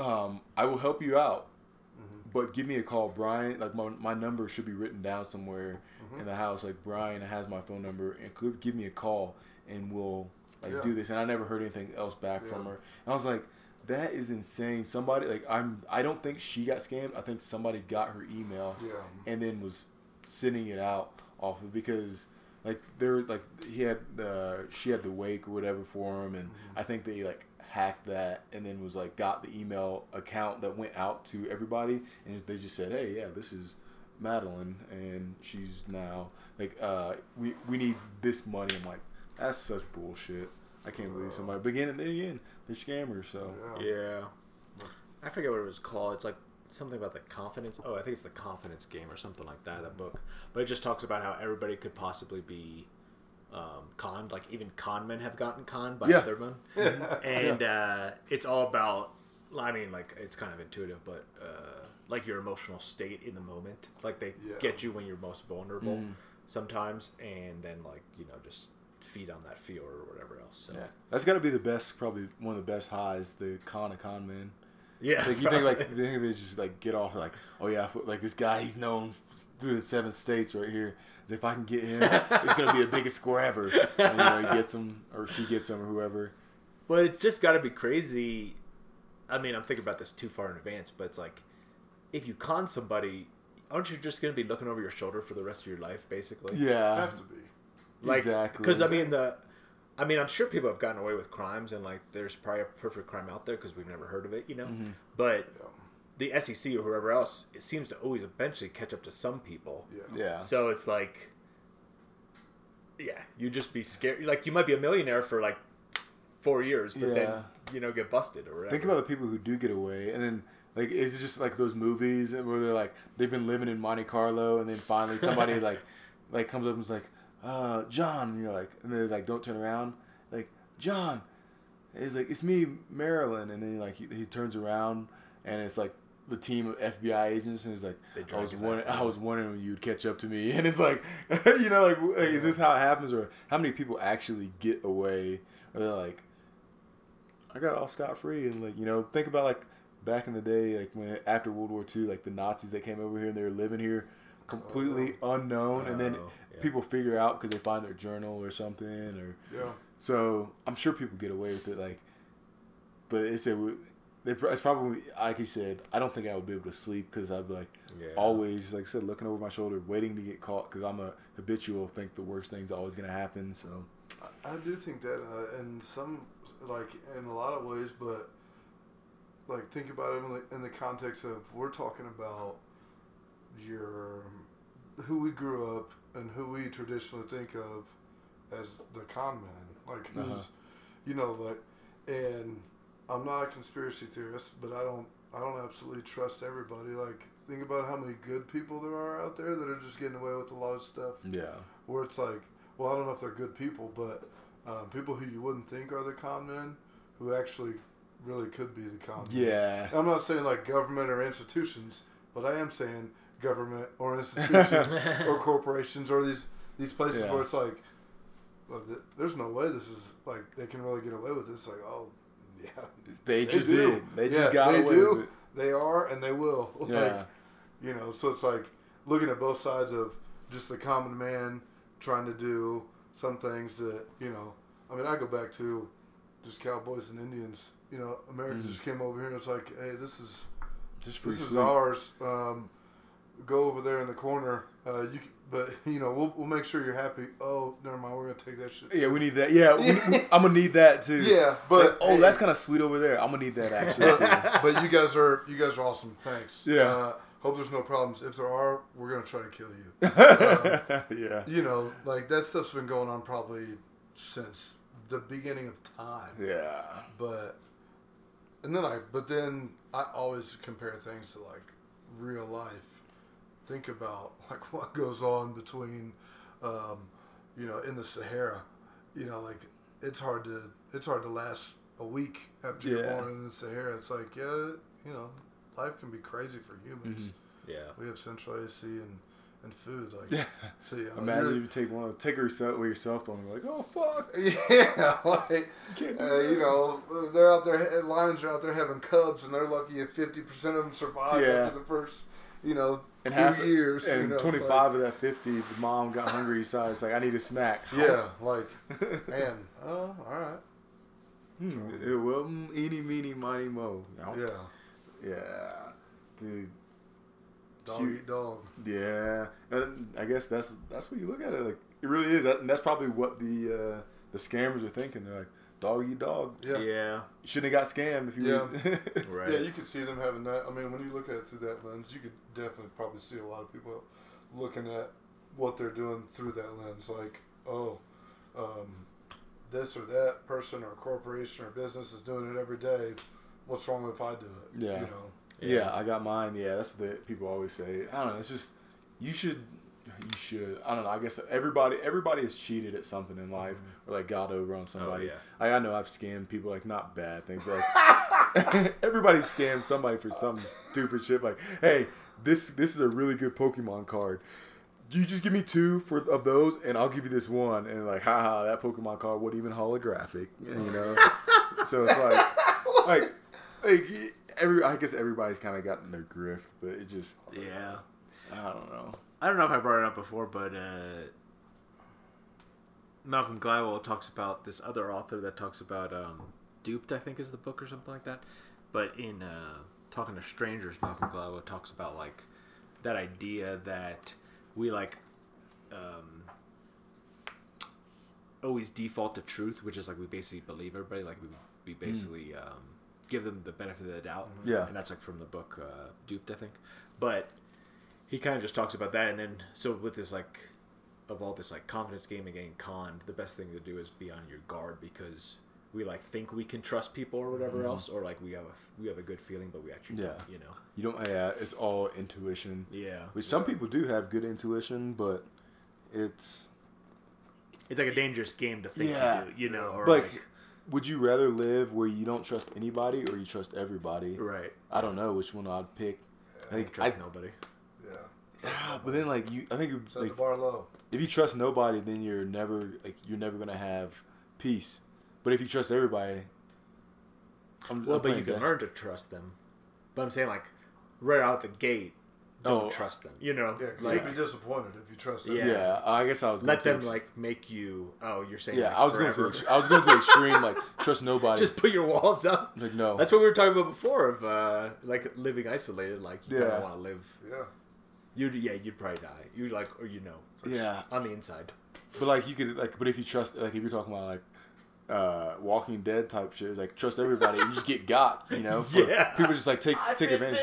um I will help you out. But give me a call, Brian. Like my, my number should be written down somewhere in the house. Like Brian has my phone number and could give me a call and we'll like Yeah. do this. And I never heard anything else back from her. And I was like, that is insane. Somebody like I'm. I don't think she got scammed. I think somebody got her email Yeah. and then was sending it out off of because like there like he had uh she had the wake or whatever for him and I think they like hacked that and then was like got the email account that went out to everybody and they just said hey yeah this is Madeline and she's now like uh we we need this money I'm like that's such bullshit I can't believe somebody but again and then again they're scammers so Yeah. Yeah. I forget what it was called. It's like something about the confidence. Oh, I think it's the confidence game or something like that. That book, but it just talks about how everybody could possibly be um, conned. Like even con men have gotten conned by Yeah. other men, *laughs* and uh, it's all about. I mean, like it's kind of intuitive, but uh, like your emotional state in the moment. Like they Yeah. get you when you're most vulnerable Mm. sometimes, and then like you know just feed on that fear or whatever else. So. Yeah, that's got to be the best, probably one of the best highs. The con of con man. Yeah, Like you think like you think they just like get off like oh yeah like this guy he's known through the seven states right here. If I can get him, it's gonna be the biggest score ever. And, you know he gets him or she gets him or whoever. But it's just got to be crazy. I mean, I'm thinking about this too far in advance, but it's like if you con somebody, aren't you just going to be looking over your shoulder for the rest of your life, basically? Yeah, have to be. like, exactly. Because I mean, the, I mean, I'm sure people have gotten away with crimes, and like, there's probably a perfect crime out there because we've never heard of it, you know. Mm-hmm. But Yeah. The SEC or whoever else, it seems to always eventually catch up to some people. Yeah. yeah, So it's like, yeah, you just be scared. Like you might be a millionaire for like four years, but then you know get busted or whatever. Think about the people who do get away, and then like is it just like those movies where they're like they've been living in Monte Carlo, and then finally somebody *laughs* like like comes up and is like, uh, John, and you're like, and then they like don't turn around, like John, it's like it's me, Marilyn, and then like he, he turns around, and it's like the team of FBI agents, and he's like, I was wondering, I was wondering when you'd catch up to me, *laughs* and it's like, *laughs* you know, like, like, is this how it happens, or how many people actually get away, or they're like. I got off scot free, and like you know, think about like back in the day, like when after World War II, like the Nazis that came over here and they were living here, completely unknown, and then Oh, yeah. people figure out because they find their journal or something, or Yeah. so I'm sure people get away with it, like, but it's a, they, it's probably like you said. I don't think I would be able to sleep because I'd be like Yeah. always, like I said, looking over my shoulder, waiting to get caught because I'm a habitual. Think the worst thing's always gonna happen. So I do think that uh, in some, like in a lot of ways, but like think about it in the, in the context of we're talking about your who we grew up and who we traditionally think of as the con man, like who's, Uh-huh. you know, like, and I'm not a conspiracy theorist, but I don't, I don't absolutely trust everybody. Like, think about how many good people there are out there that are just getting away with a lot of stuff yeah, where it's like, well, I don't know if they're good people, but um, people who you wouldn't think are the con men, who actually really could be the con men. yeah, I'm not saying like government or institutions, but I am saying government or institutions *laughs* or corporations or these these places Yeah. where it's like, well, th- there's no way this is like they can really get away with this. Like, oh, yeah, *laughs* they They just do. did. They just Yeah, got they away do. with it. they are and they will. *laughs* Yeah. Like, you know, so it's like looking at both sides of just the common man trying to do some things that you know. I mean, I go back to just cowboys and Indians. You know, America Mhm. just came over here and it's like, hey, this is Just this is sweet. ours. Um, go over there in the corner. Uh, you, but you know, we'll, we'll make sure you're happy. Oh, never mind. We're gonna take that shit. Yeah, we need that. Yeah, we, we- *laughs* I'm gonna need that too. Yeah, but Like, oh, that's kind of sweet over there. I'm gonna need that actually too. *laughs* but you guys are you guys are awesome. Thanks. Yeah. Uh, hope there's no problems. If there are, we're gonna try to kill you. *laughs* yeah, You know, like that stuff's been going on probably since the beginning of time. yeah, But and then I but then I always compare things to like real life. Think about *laughs* like what goes on between, um, you know, in the Sahara. You know, like it's hard to it's hard to last a week after you're born in the Sahara. It's like yeah, you know, life can be crazy for humans. Yeah. We have central AC and and food. Like, yeah. so, you know, Imagine if you take one, take your cell with your cell phone. You're like, oh fuck, *laughs* Yeah, like can't uh, you know, they're out there. Lions are out there having cubs, and they're lucky if fifty percent of them survive Yeah. after the first, you know, And two half years. and you know, 25 like- of that 50, the mom got hungry, so it's like, I need a snack. *laughs* yeah, like man. Oh, all right. Hmm, it will, mm, eeny, meeny, miny, mo. Yeah, Yeah, dude. dog Shoot. eat dog. Yeah, and I guess that's that's what you look at it like. It really is, that, and that's probably what the uh, the scammers are thinking. They're like, dog eat dog. Yeah. Yeah. You shouldn't have got scammed if you. Yeah. would- *laughs* Right. Yeah, you could see them having that. I mean, when you look at it through that lens, you could definitely probably see a lot of people looking at what they're doing through that lens. Like, oh, um, this or that person or corporation or business is doing it every day. What's wrong if I do it? Yeah. You know. yeah. I got mine. Yeah, that's the people always say. I don't know. It's just you should you should. I don't know. I guess everybody everybody has cheated at something in life, mm-hmm. or like got over on somebody. Oh, yeah. I, I know I've scammed people, like not bad things, but like *laughs* everybody scammed somebody for some stupid shit. Like, hey, this this is a really good Pokemon card. Do you just give me two for of those, and I'll give you this one. And like, haha, that Pokemon card wasn't even holographic, you know. *laughs* so it's like, like, like every. I guess everybody's kind of gotten their grift, but it just, Yeah. I don't know. I don't know if I brought it up before, but uh, Malcolm Gladwell talks about this other author that talks about um, Duped, I think is the book or something like that. But in uh, Talking to Strangers, Malcolm Gladwell talks about like that idea that we like um, always default to truth, which is like we basically believe everybody, like we we basically um, give them the benefit of the doubt. Yeah. and that's like from the book uh, Duped, I think. But he kind of just talks about that, and then so with this like of all this like confidence game and getting conned, the best thing to do is be on your guard because we like think we can trust people or whatever mm-hmm. else, or like we have a we have a good feeling, but we actually Yeah. don't, you know. You don't. Yeah, it's all intuition. Yeah, Which some people do have good intuition, but it's it's like a dangerous game to think Yeah. you do, you know, or like, like, would you rather live where you don't trust anybody or you trust everybody? right, I don't know which one I'd pick. I think trust I, nobody. Yeah. Ah, but then like you, I think it- Set like the bar low. if you trust nobody, then you're never like you're never gonna have peace. But if you trust everybody, I'm, Well, I'm but you can that. learn to trust them. But I'm saying like right out the gate, don't Oh. trust them. You know, Yeah, 'cause like you'd be disappointed if you trust them. Yeah. Yeah. I guess I was. let going them to, like make you. Oh, you're saying Yeah, like, I was going to. forever. the ex- I was going to extreme. Like trust nobody. just put your walls up. like no. That's what we were talking about before of uh, like living isolated. Like you Yeah. don't want to live. Yeah. You'd yeah, you'd probably die. You like or you know yeah. on the inside. But like you could like, but if you trust, like if you're talking about like uh Walking Dead type shit, like trust everybody, you just get got, you know. *laughs* Yeah. People just like take take advantage.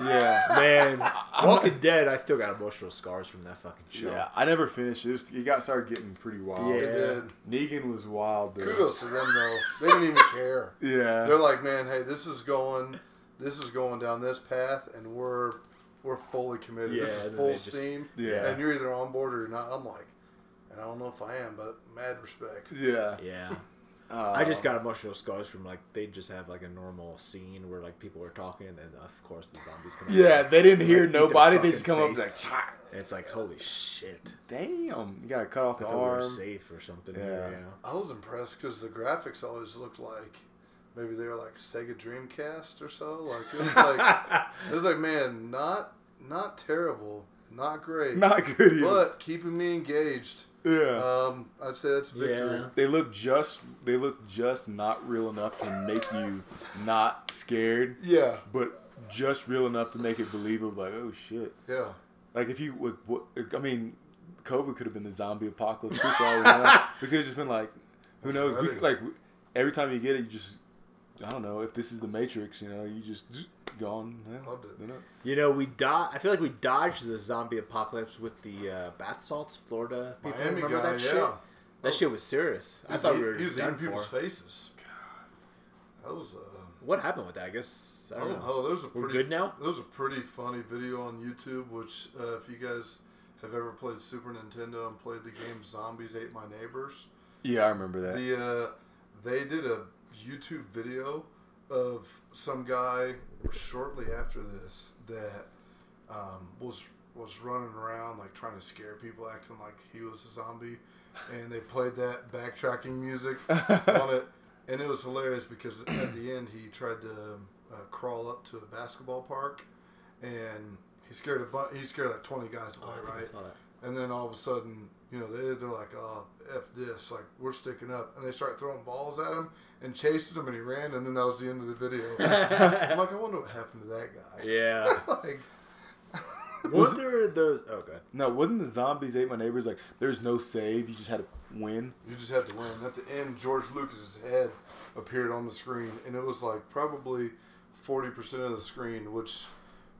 Yeah. *laughs* Man, *laughs* I'm Walking not- Dead, I still got emotional scars from that fucking show. Yeah, I never finished it. It got started getting pretty wild. Yeah. They. Negan was wild. Though. Kudos to them though. They didn't even care. Yeah, They're like, man, hey, this is going, this is going down this path, and we're we're fully committed. Yeah, this is full they just- steam. Yeah. And you're either on board or you're not. I'm like, and I don't know if I am, but mad respect. yeah. Yeah. Uh, *laughs* I just got emotional scars from like they just have like a normal scene where like people are talking and then of course the zombies come. Yeah, they didn't hear Like, nobody. They just come up face. like, And it's like holy shit. damn, you gotta cut off I the thought we were arm. safe or something. Yeah. Here, yeah. I was impressed because the graphics always looked like maybe they were like Sega Dreamcast or so. Like it was like it was like *laughs* man, not not terrible, not great, Not good. either. but keeping me engaged. yeah, Um, I'd say that's a victory. Yeah. they look just. They look just not real enough to make you not scared, Yeah, but just real enough to make it believable. Like, oh shit. yeah. Like if you, would- what- I mean, COVID could have been the zombie apocalypse. too, for all *laughs* we we could have just been like, who knows? We could, like every time you get it, you just, I don't know. If this is the Matrix, you know, you just gone. Yeah, Loved it. you know? You know, we dodge. I feel like we dodged the zombie apocalypse with the uh, bath salts, Florida people. Miami Remember guy, that yeah. shit? That shit was serious. I thought we were he was done eating people's for. faces. God, that was uh, What happened with that? I guess I I don't, don't know. know. There was a We're pretty, good now? There was a pretty funny video on YouTube, which uh, if you guys have ever played Super Nintendo and played the game Zombies Ate My Neighbors, Yeah, I remember that. the uh, they did a YouTube video of some guy shortly after this that um, was was running around like trying to scare people, acting like he was a zombie, and they played that backtracking music on it, and it was hilarious because at the end he tried to uh, crawl up to a basketball park, and he scared a bu- he scared like twenty guys Oh, away, I right? Saw that. And then all of a sudden, you know, they, they're like, oh, F this. Like, we're sticking up. And they start throwing balls at him and chasing him, and he ran, and then that was the end of the video. *laughs* I'm like, I wonder what happened to that guy. Yeah. *laughs* like, *laughs* Was there those? Oh, god. no, wasn't the zombies ate my neighbors like? There's no save. You just had to win. you just had to win. At the end, George Lucas's head appeared on the screen, and it was like probably 40% of the screen, which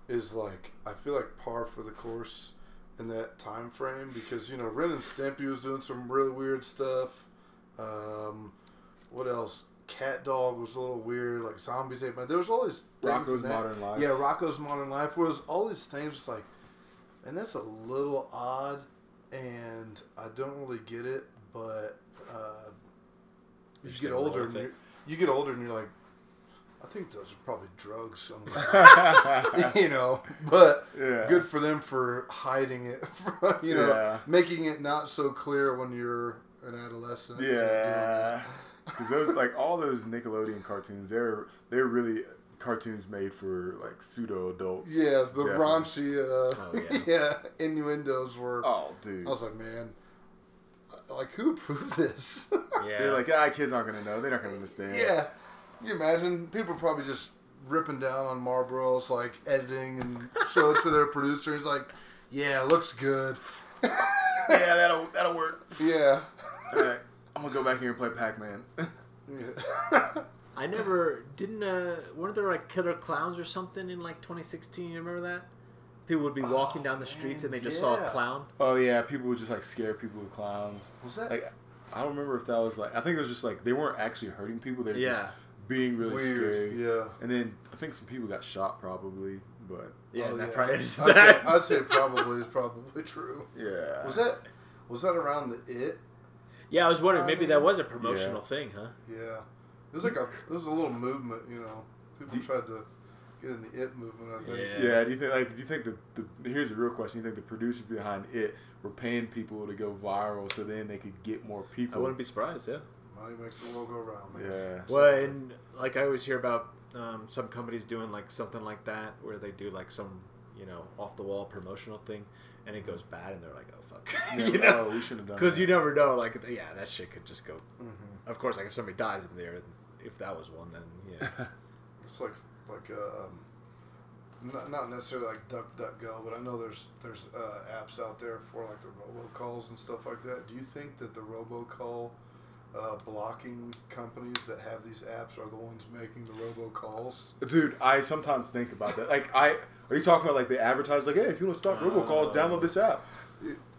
is like, I feel like par for the course in that time frame because, you know, Ren and Stimpy was doing some really weird stuff. Um, what else? Cat Dog was a little weird. Like Zombies Ate My. There was all these Rocko's. Modern Life. Yeah, Rocko's Modern Life. Whereas all these things, was like and that's a little odd, and I don't really get it. But uh, you just get older, and you you get older, and you're like, I think those are probably drugs somewhere, *laughs* you know. But Yeah. good for them for hiding it, *laughs* from, you know, Yeah. making it not so clear when you're an adolescent. and you're doing Yeah, because those like all those Nickelodeon cartoons, they're they're really cartoons made for like pseudo adults. Yeah, the Definitely. raunchy, uh, Oh, yeah. *laughs* yeah. innuendos were. Oh, dude. I was like, man, like who approved this? Yeah. They're like, ah, kids aren't gonna know. They're not gonna understand. yeah, Can you imagine people probably just ripping down on Marlboros, like editing and show it to their producers, like, yeah, looks good. *laughs* yeah, that'll that'll work. Yeah. All right, I'm gonna go back here and play Pac-Man. yeah. *laughs* I never didn't. Uh, weren't there like killer clowns or something in like 2016? You remember that? People would be walking down the streets and they just saw a clown. oh yeah, people would just like scare people with clowns. Was that Like, I don't remember if that was like. I think it was just like they weren't actually hurting people. They were Yeah. just being really weird? scary. Yeah. And then I think some people got shot probably, but Yeah, Oh, and that yeah. probably I'd, ended say. I'd say probably is probably true. yeah. Was that was that around the it? Yeah, I was wondering maybe that was a promotional thing, huh? Yeah, it was like a it was a little movement, you know. People Do- tried to get in the it movement. I think. Yeah. Yeah. Do you think like do you think the, the here's the real question? You think the producers behind it were paying people to go viral so then they could get more people? I wouldn't be surprised. Yeah. Money makes the world go round, man. Yeah. Well, and like I always hear about um, some companies doing like something like that, where they do like some you know off the wall promotional thing, and it goes bad, and they're like, oh fuck, Yeah, *laughs* you know, oh, we should have done. because you never know. Like, yeah, that shit could just go. hmm Of course, like if somebody dies in there, if that was one, then yeah. *laughs* It's like like um, not, not necessarily like DuckDuckGo but I know there's there's uh, apps out there for like the robocalls and stuff like that. Do you think that the robocall uh, blocking companies that have these apps are the ones making the robocalls? Dude, I sometimes think about that. Like, I are you talking about like they advertise like, hey, if you want to stop robocalls, download this app.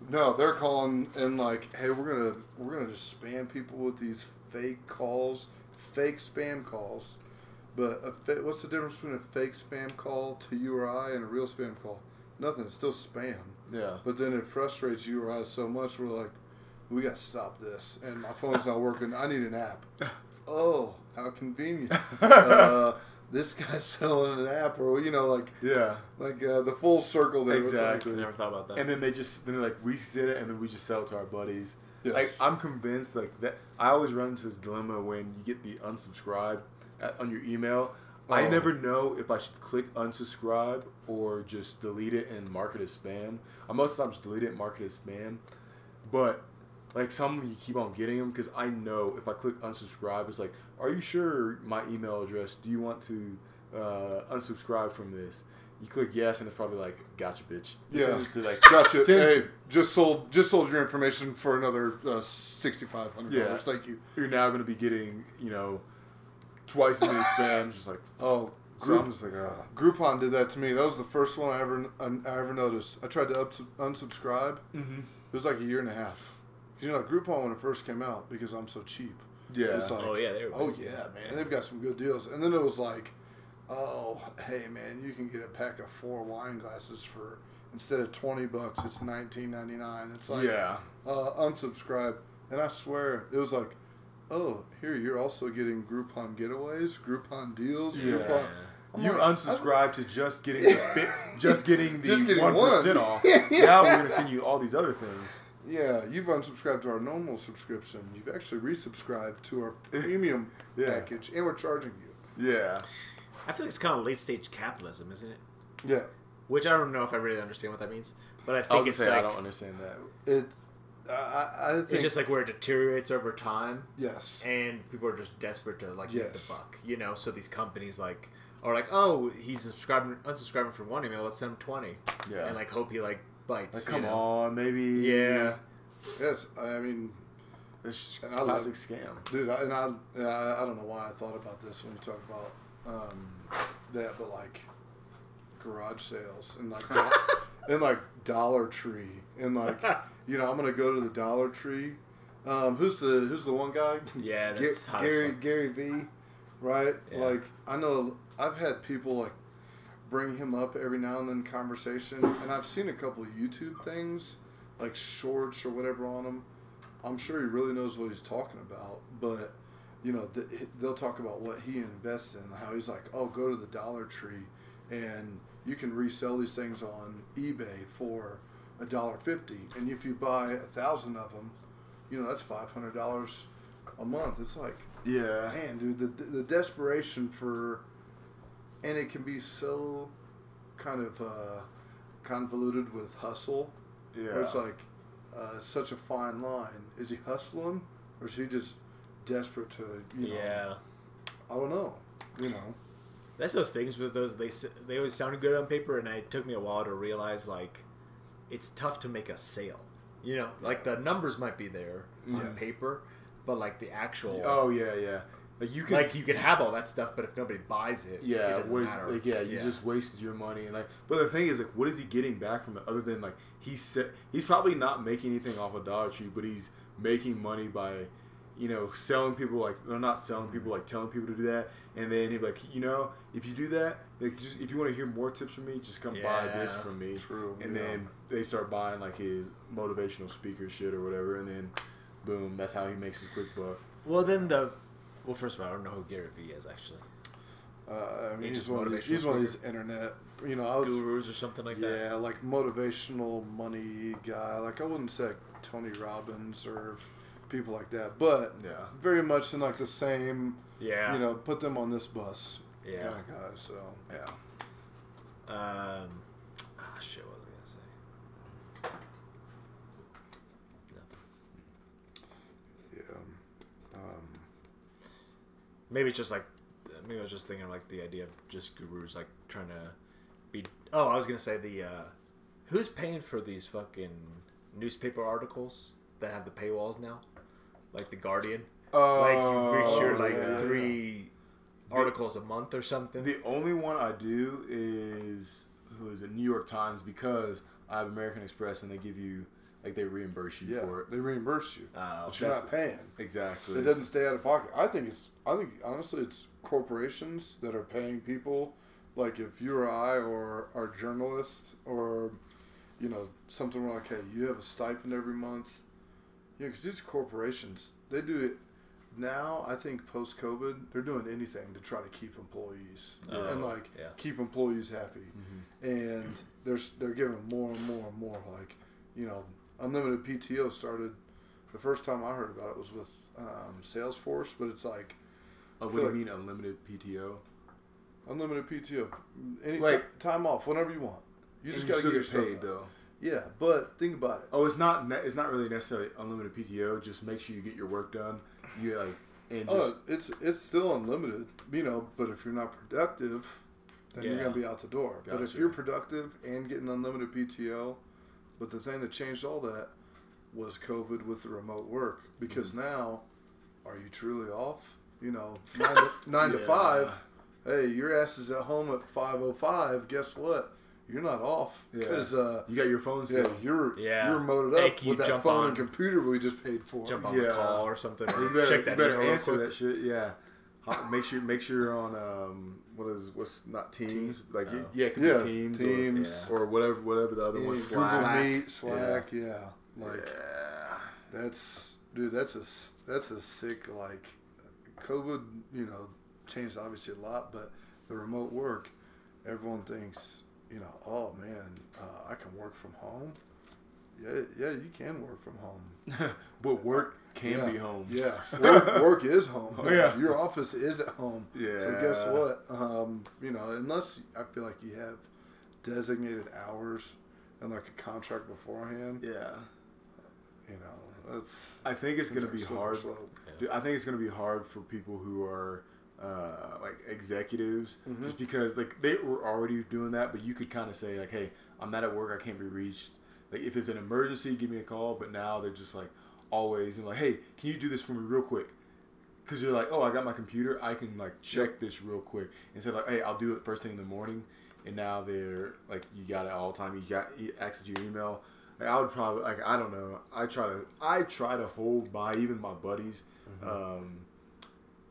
No, they're calling and like, hey, we're gonna we're gonna just spam people with these fake calls, fake spam calls. But a fa- what's the difference between a fake spam call to you or I and a real spam call? Nothing. It's still spam. Yeah. But then it frustrates you or I so much. We're like, we got to stop this, and my phone's not working. I need an app. Oh, how convenient. *laughs* uh, this guy's selling an app, or you know, like Yeah. like uh, the full circle there. It's like- Exactly. Never thought about that. And then they just then they're like we said it and then we just sell it to our buddies. Yes. Like I'm convinced like that I always run into this dilemma when you get the unsubscribe at, on your email. I Oh. never know if I should click unsubscribe or just delete it and mark it as spam. I most times delete it and mark it as spam. But like some you keep on getting them because I know if I click unsubscribe, it's like, are you sure my email address? Do you want to uh, unsubscribe from this? You click yes, and it's probably like, gotcha, bitch. Yeah. Send it to, like, *laughs* Gotcha. send Hey, just sold just sold your information for another uh, sixty five hundred Yeah. dollars. Thank you. you're now going to be getting, you know, twice as many spams. Just like, Oh, so I'm Group, just like, ah. Groupon did that to me. That was the first one I ever I, I ever noticed. I tried to up, unsubscribe. mm-hmm. It was like a year and a half. You know, like Groupon when it first came out because I'm so cheap. yeah, It's like, oh yeah, they were. oh yeah, man, they've got some good deals. And then it was like, oh hey man, you can get a pack of four wine glasses for instead of twenty bucks, it's nineteen ninety nine. It's like yeah, uh, unsubscribe, and I swear it was like, oh here you're also getting Groupon getaways, Groupon deals, Yeah. Groupon. I'm you like, unsubscribe to just getting *laughs* the just getting the Just getting one one. off. Yeah, *laughs* yeah. Now we're going to send you all these other things. Yeah, you've unsubscribed to our normal subscription. You've actually resubscribed to our *laughs* premium Yeah. package, and we're charging you. Yeah, I feel like it's kind of late stage capitalism, isn't it? Yeah, Which I don't know if I really understand what that means, but I I think was it's gonna say I don't understand that. it. I- I, I think it's just like where it deteriorates over time, yes. and people are just desperate to like get the buck, you know. So these companies like are like, oh, he's subscribing, unsubscribing from one email, let's send him twenty, Yeah, and like hope he like bites. like you come know? on, maybe. Yeah, Yes, I mean, it's And I classic scam. dude, I, and I, and I, I don't know why I thought about this when you talk about um, that, but like garage sales and like *laughs* and like Dollar Tree and like *laughs* you know I'm gonna go to the Dollar Tree. Um, who's the who's the one guy? *laughs* yeah, that's as Gary. Gary Vee, right? Yeah. Like I know I've had people like bring him up every now and then in conversation. And I've seen a couple of YouTube things, like shorts or whatever on him. I'm sure he really knows what he's talking about, but you know they'll talk about what he invests in, how he's like, oh, go to the Dollar Tree, and you can resell these things on eBay for a dollar fifty, and if you buy a thousand of them, you know that's five hundred dollars a month. It's like Yeah. man, dude, the the desperation for, and it can be so, kind of uh, convoluted with hustle. Yeah. It's like uh, such a fine line. Is he hustling, or is he just desperate to? You know, Yeah. I don't know. You know. That's those things with those they they always sounded good on paper, and it took me a while to realize like it's tough to make a sale. You know, like the numbers might be there Yeah. on paper, but like the actual Oh yeah, yeah. Like you can like you could have all that stuff, but if nobody buys it, it Yeah, doesn't what is matter. like? Yeah, you just wasted your money and like. But the thing is, like, what is he getting back from it other than like he's se- he's probably not making anything off of Dollar Tree, but he's making money by, you know, selling people like they're not selling people mm-hmm. like telling people to do that, and then he's like, you know, if you do that, like, just, if you want to hear more tips from me, just come buy this from me. true, And yeah. then they start buying like his motivational speaker shit or whatever, and then boom, that's how he makes his quick buck. Well, then the well, first of all, I don't know who Gary Vee is actually. Uh, I mean, He he's one, of these, he's one of these internet, you know, I would, Gurus or something like that. yeah, like motivational money guy. Like I wouldn't say Tony Robbins or people like that, but Yeah. very much in like the same, Yeah. you know, put them on this bus, Yeah. kind of guys. So yeah, Um. Ah, shit. What was I gonna say? Nothing. yeah. Um, Maybe it's just like maybe I was just thinking of like the idea of just gurus like trying to be. Oh, I was gonna say the uh, who's paying for these fucking newspaper articles that have the paywalls now, like the Guardian. Oh, like you reach your like Oh, yeah. three articles a month or something. The only one I do is who is it? New York Times because I have American Express and they give you like they reimburse you yeah, for it. they reimburse you, Oh, but you're not paying. Exactly. It doesn't stay out of pocket. I think it's. I think honestly, it's corporations that are paying people. Like if you or I or our journalists or, you know, something like, hey, you have a stipend every month. Yeah, because these corporations, they do it now. I think post COVID, they're doing anything to try to keep employees Oh, and like yeah. keep employees happy. Mm-hmm. And they're they're giving more and more and more. Like, you know, unlimited PTO started. The first time I heard about it was with um, Salesforce, but it's like Oh, what do like- you mean unlimited PTO? unlimited PTO, any Wait. ti- time off whenever you want. You just gotta still get get paid though. Yeah, but think about it. Oh, it's not. Ne- it's not really necessarily unlimited PTO. Just make sure you get your work done. You like and just oh, it's it's still unlimited, you know. But if you're not productive, then you're gonna be out the door. But if you're productive and getting unlimited PTO, but the thing that changed all that was COVID with the remote work. Because Mm-hmm. now, are you truly off? You know, nine to, *laughs* nine to five. Hey, your ass is at home at five oh five. Guess what? You're not off Yeah. because uh, you got your phone yeah, you're Yeah. you're moted up can you with that phone on- and computer we just paid for. Jump on Yeah. the call or something. Or You better, check that you better answer quick. that shit. Yeah. Ho- Make sure make sure you're on um what is what's not Teams like Oh. yeah it could Yeah, be Teams Teams. or, or whatever whatever the other Yeah, one Google Slack. Meet, Slack, yeah. Like yeah. that's dude, that's a that's a sick like COVID. You know, changed obviously a lot, but the remote work, everyone thinks you know, oh man, uh, I can work from home. Yeah, yeah, you can work from home. *laughs* but work can yeah. be home. Yeah, work, *laughs* work is home. Oh, yeah. your office is at home. Yeah. So guess what? Um, you know, unless I feel like you have designated hours and like a contract beforehand, Yeah. you know, that's I think it's gonna be slippery hard. slope. Dude, I think it's gonna be hard for people who are uh, like executives, Mm-hmm. just because like they were already doing that, but you could kind of say like, "Hey, I'm not at work. I can't be reached. Like if it's an emergency, give me a call." But now they're just like always and like, "Hey, can you do this for me real quick?" Because you're like, "Oh, I got my computer. I can like check this real quick." Instead like, "Hey, I'll do it first thing in the morning." And now they're like, you got it all the time. You got access to your email. Like I would probably like I don't know. I try to I try to hold by even my buddies. Um,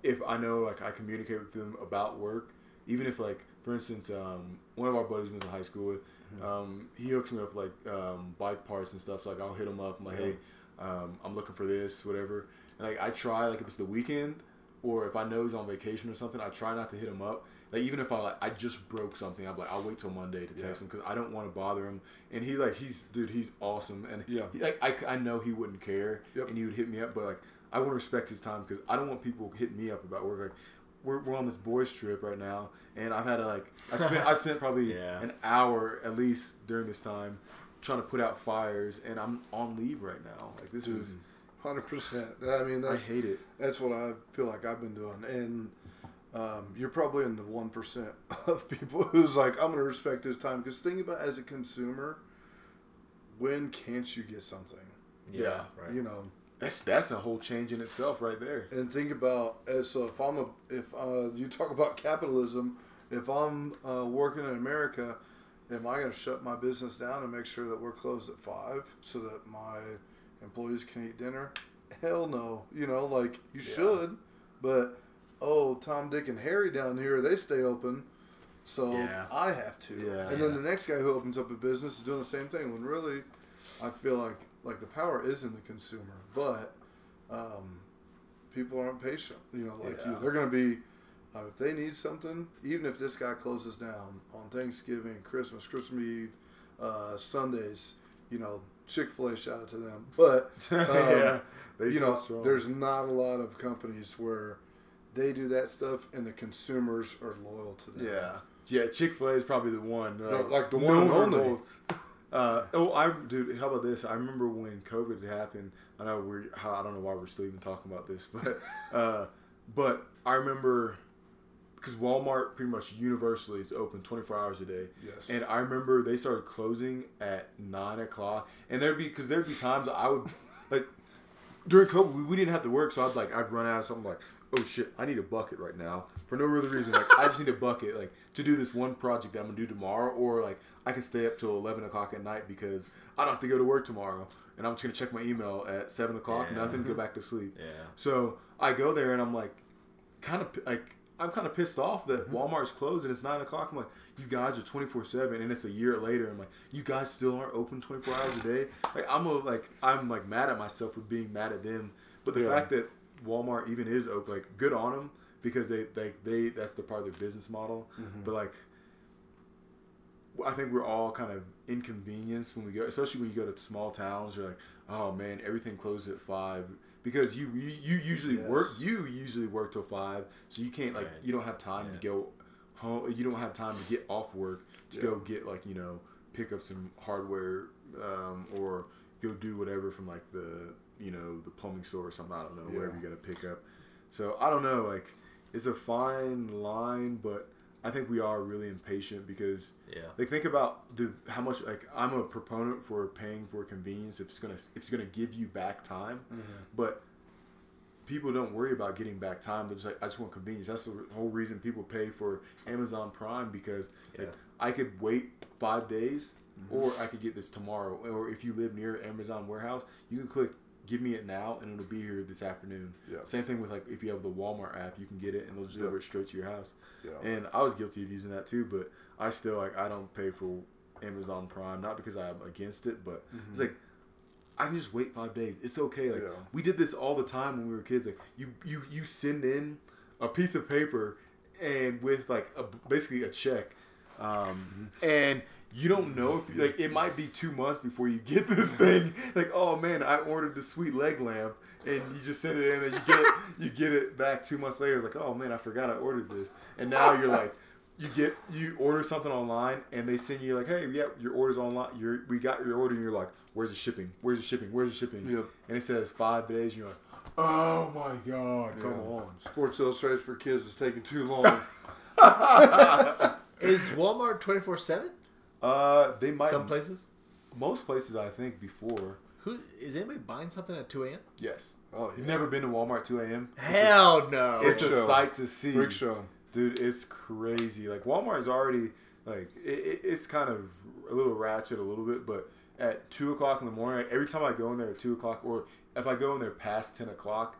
if I know like I communicate with them about work, even if like for instance, um, one of our buddies we went to high school with, Mm-hmm. Um, he hooks me up like um, bike parts and stuff. So like I'll hit him up. I'm like, Yeah. hey, um, I'm looking for this, whatever. And like I try, like if it's the weekend or if I know he's on vacation or something, I try not to hit him up. Like even if I like I just broke something, I'm like I'll wait till Monday to text him because I don't want to bother him. And he's like he's dude, he's awesome. And Yeah. he, like I, I know he wouldn't care Yep. and he would hit me up, but like I want to respect his time because I don't want people hitting me up about work. Like we're, we're on this boys trip right now, and I've had to like I *laughs* spent I spent probably Yeah. an hour at least during this time trying to put out fires, and I'm on leave right now. Like this is Hundred percent. I mean, I hate it. that's what I feel like I've been doing, and um, you're probably in the one percent *laughs* of people who's like, I'm going to respect this time. Because think about as a consumer, when can't you get something? Yeah, right. You know, That's that's a whole change in itself right there. and think about as so if I'm a if uh, you talk about capitalism, if I'm uh, working in America, am I going to shut my business down and make sure that we're closed at five so that my employees can eat dinner? Hell no. You know, like you Yeah. should, but oh, Tom, Dick, and Harry down here they stay open. So Yeah. I have to, Yeah. and then the next guy who opens up a business is doing the same thing. When really, I feel like like the power is in the consumer, but um, people aren't patient. You know, like you, they're going to be uh, if they need something. Even if this guy closes down on Thanksgiving, Christmas, Christmas Eve, uh, Sundays, you know, Chick Fil A, shout out to them. But *laughs* um, yeah, you know, strong. there's not a lot of companies where they do that stuff and the consumers are loyal to them. Yeah, yeah. Chick Fil A is probably the one. The- like the no one only. *laughs* Uh, oh, I dude. How about this? I remember when COVID happened. I know we're. how- I don't know why we're still even talking about this, *laughs* but uh, but I remember because Walmart pretty much universally is open 24 hours a day. Yes. And I remember they started closing at nine o'clock, and there'd be because there'd be times I would like during COVID we, we didn't have to work, so I'd like I'd run out of something like oh shit I need a bucket right now for no other reason like I just need a bucket like to do this one project that I'm gonna do tomorrow, or like I can stay up till 11 o'clock at night because I don't have to go to work tomorrow, and I'm just gonna check my email at seven o'clock, Yeah. nothing, go back to sleep. *laughs* Yeah. So I go there and I'm like, kind of like I'm kind of pissed off that Mm-hmm. Walmart's closed and it's nine o'clock. I'm like, you guys are 24 seven, and it's a year later. I'm like, you guys still aren't open 24 hours a day. Like I'm a, like I'm like mad at myself for being mad at them. But the Yeah. fact that Walmart even is open, like good on them because they they they that's the part of their business model. Mm-hmm. But like. I think we're all kind of inconvenienced when we go, especially when you go to small towns. You're like, oh man, everything closes at five because you you, you usually Yes. work you usually work till five, so you can't like Right. you don't have time to go home. You don't have time to get off work to Yeah. go get like you know pick up some hardware um, or go do whatever from like the you know the plumbing store or something. I don't know wherever you got to pick up. So I don't know. Like it's a fine line, but I think we are really impatient because Yeah. like think about the how much like I'm a proponent for paying for convenience if it's gonna if it's gonna give you back time, mm-hmm. but people don't worry about getting back time. They're just like I just want convenience. That's the whole reason people pay for Amazon Prime because like, Yeah. I could wait five days mm-hmm. or I could get this tomorrow. Or if you live near Amazon warehouse, you can click give me it now and it'll be here this afternoon. Yeah. Same thing with like if you have the Walmart app, you can get it and they'll just deliver it straight to your house. Yeah. And I was guilty of using that too, but I still like I don't pay for Amazon Prime, not because I'm against it, but it's like I can just wait five days. It's okay. Like Yeah. we did this all the time when we were kids. Like you you you send in a piece of paper and with like a, basically a check, um, and you don't know if you, like it might be two months before you get this *laughs* thing. Like oh man, I ordered the sweet leg lamp, and you just send it in and you get it you get it back two months later. Like oh man, I forgot I ordered this, and now you're like. You get you order something online and they send you like, hey, yeah, your order's online. Your we got your order and you're like, where's the shipping? Where's the shipping? Where's the shipping? Yep. And it says five days. And you're like, oh my god, come on. Sports Illustrated for kids is taking too *laughs* long. Is Walmart twenty four seven? Uh, they might Some places. most places I think before. Who is anybody buying something at two a.m.? Yes. oh, You've never been to Walmart 2 a.m. Hell no. It's a show. sight to see, freak show. dude. It's crazy. Like Walmart is already like it, it, it's kind of a little ratchet a little bit, but at two o'clock in the morning, like, every time I go in there at two o'clock, or if I go in there past ten o'clock,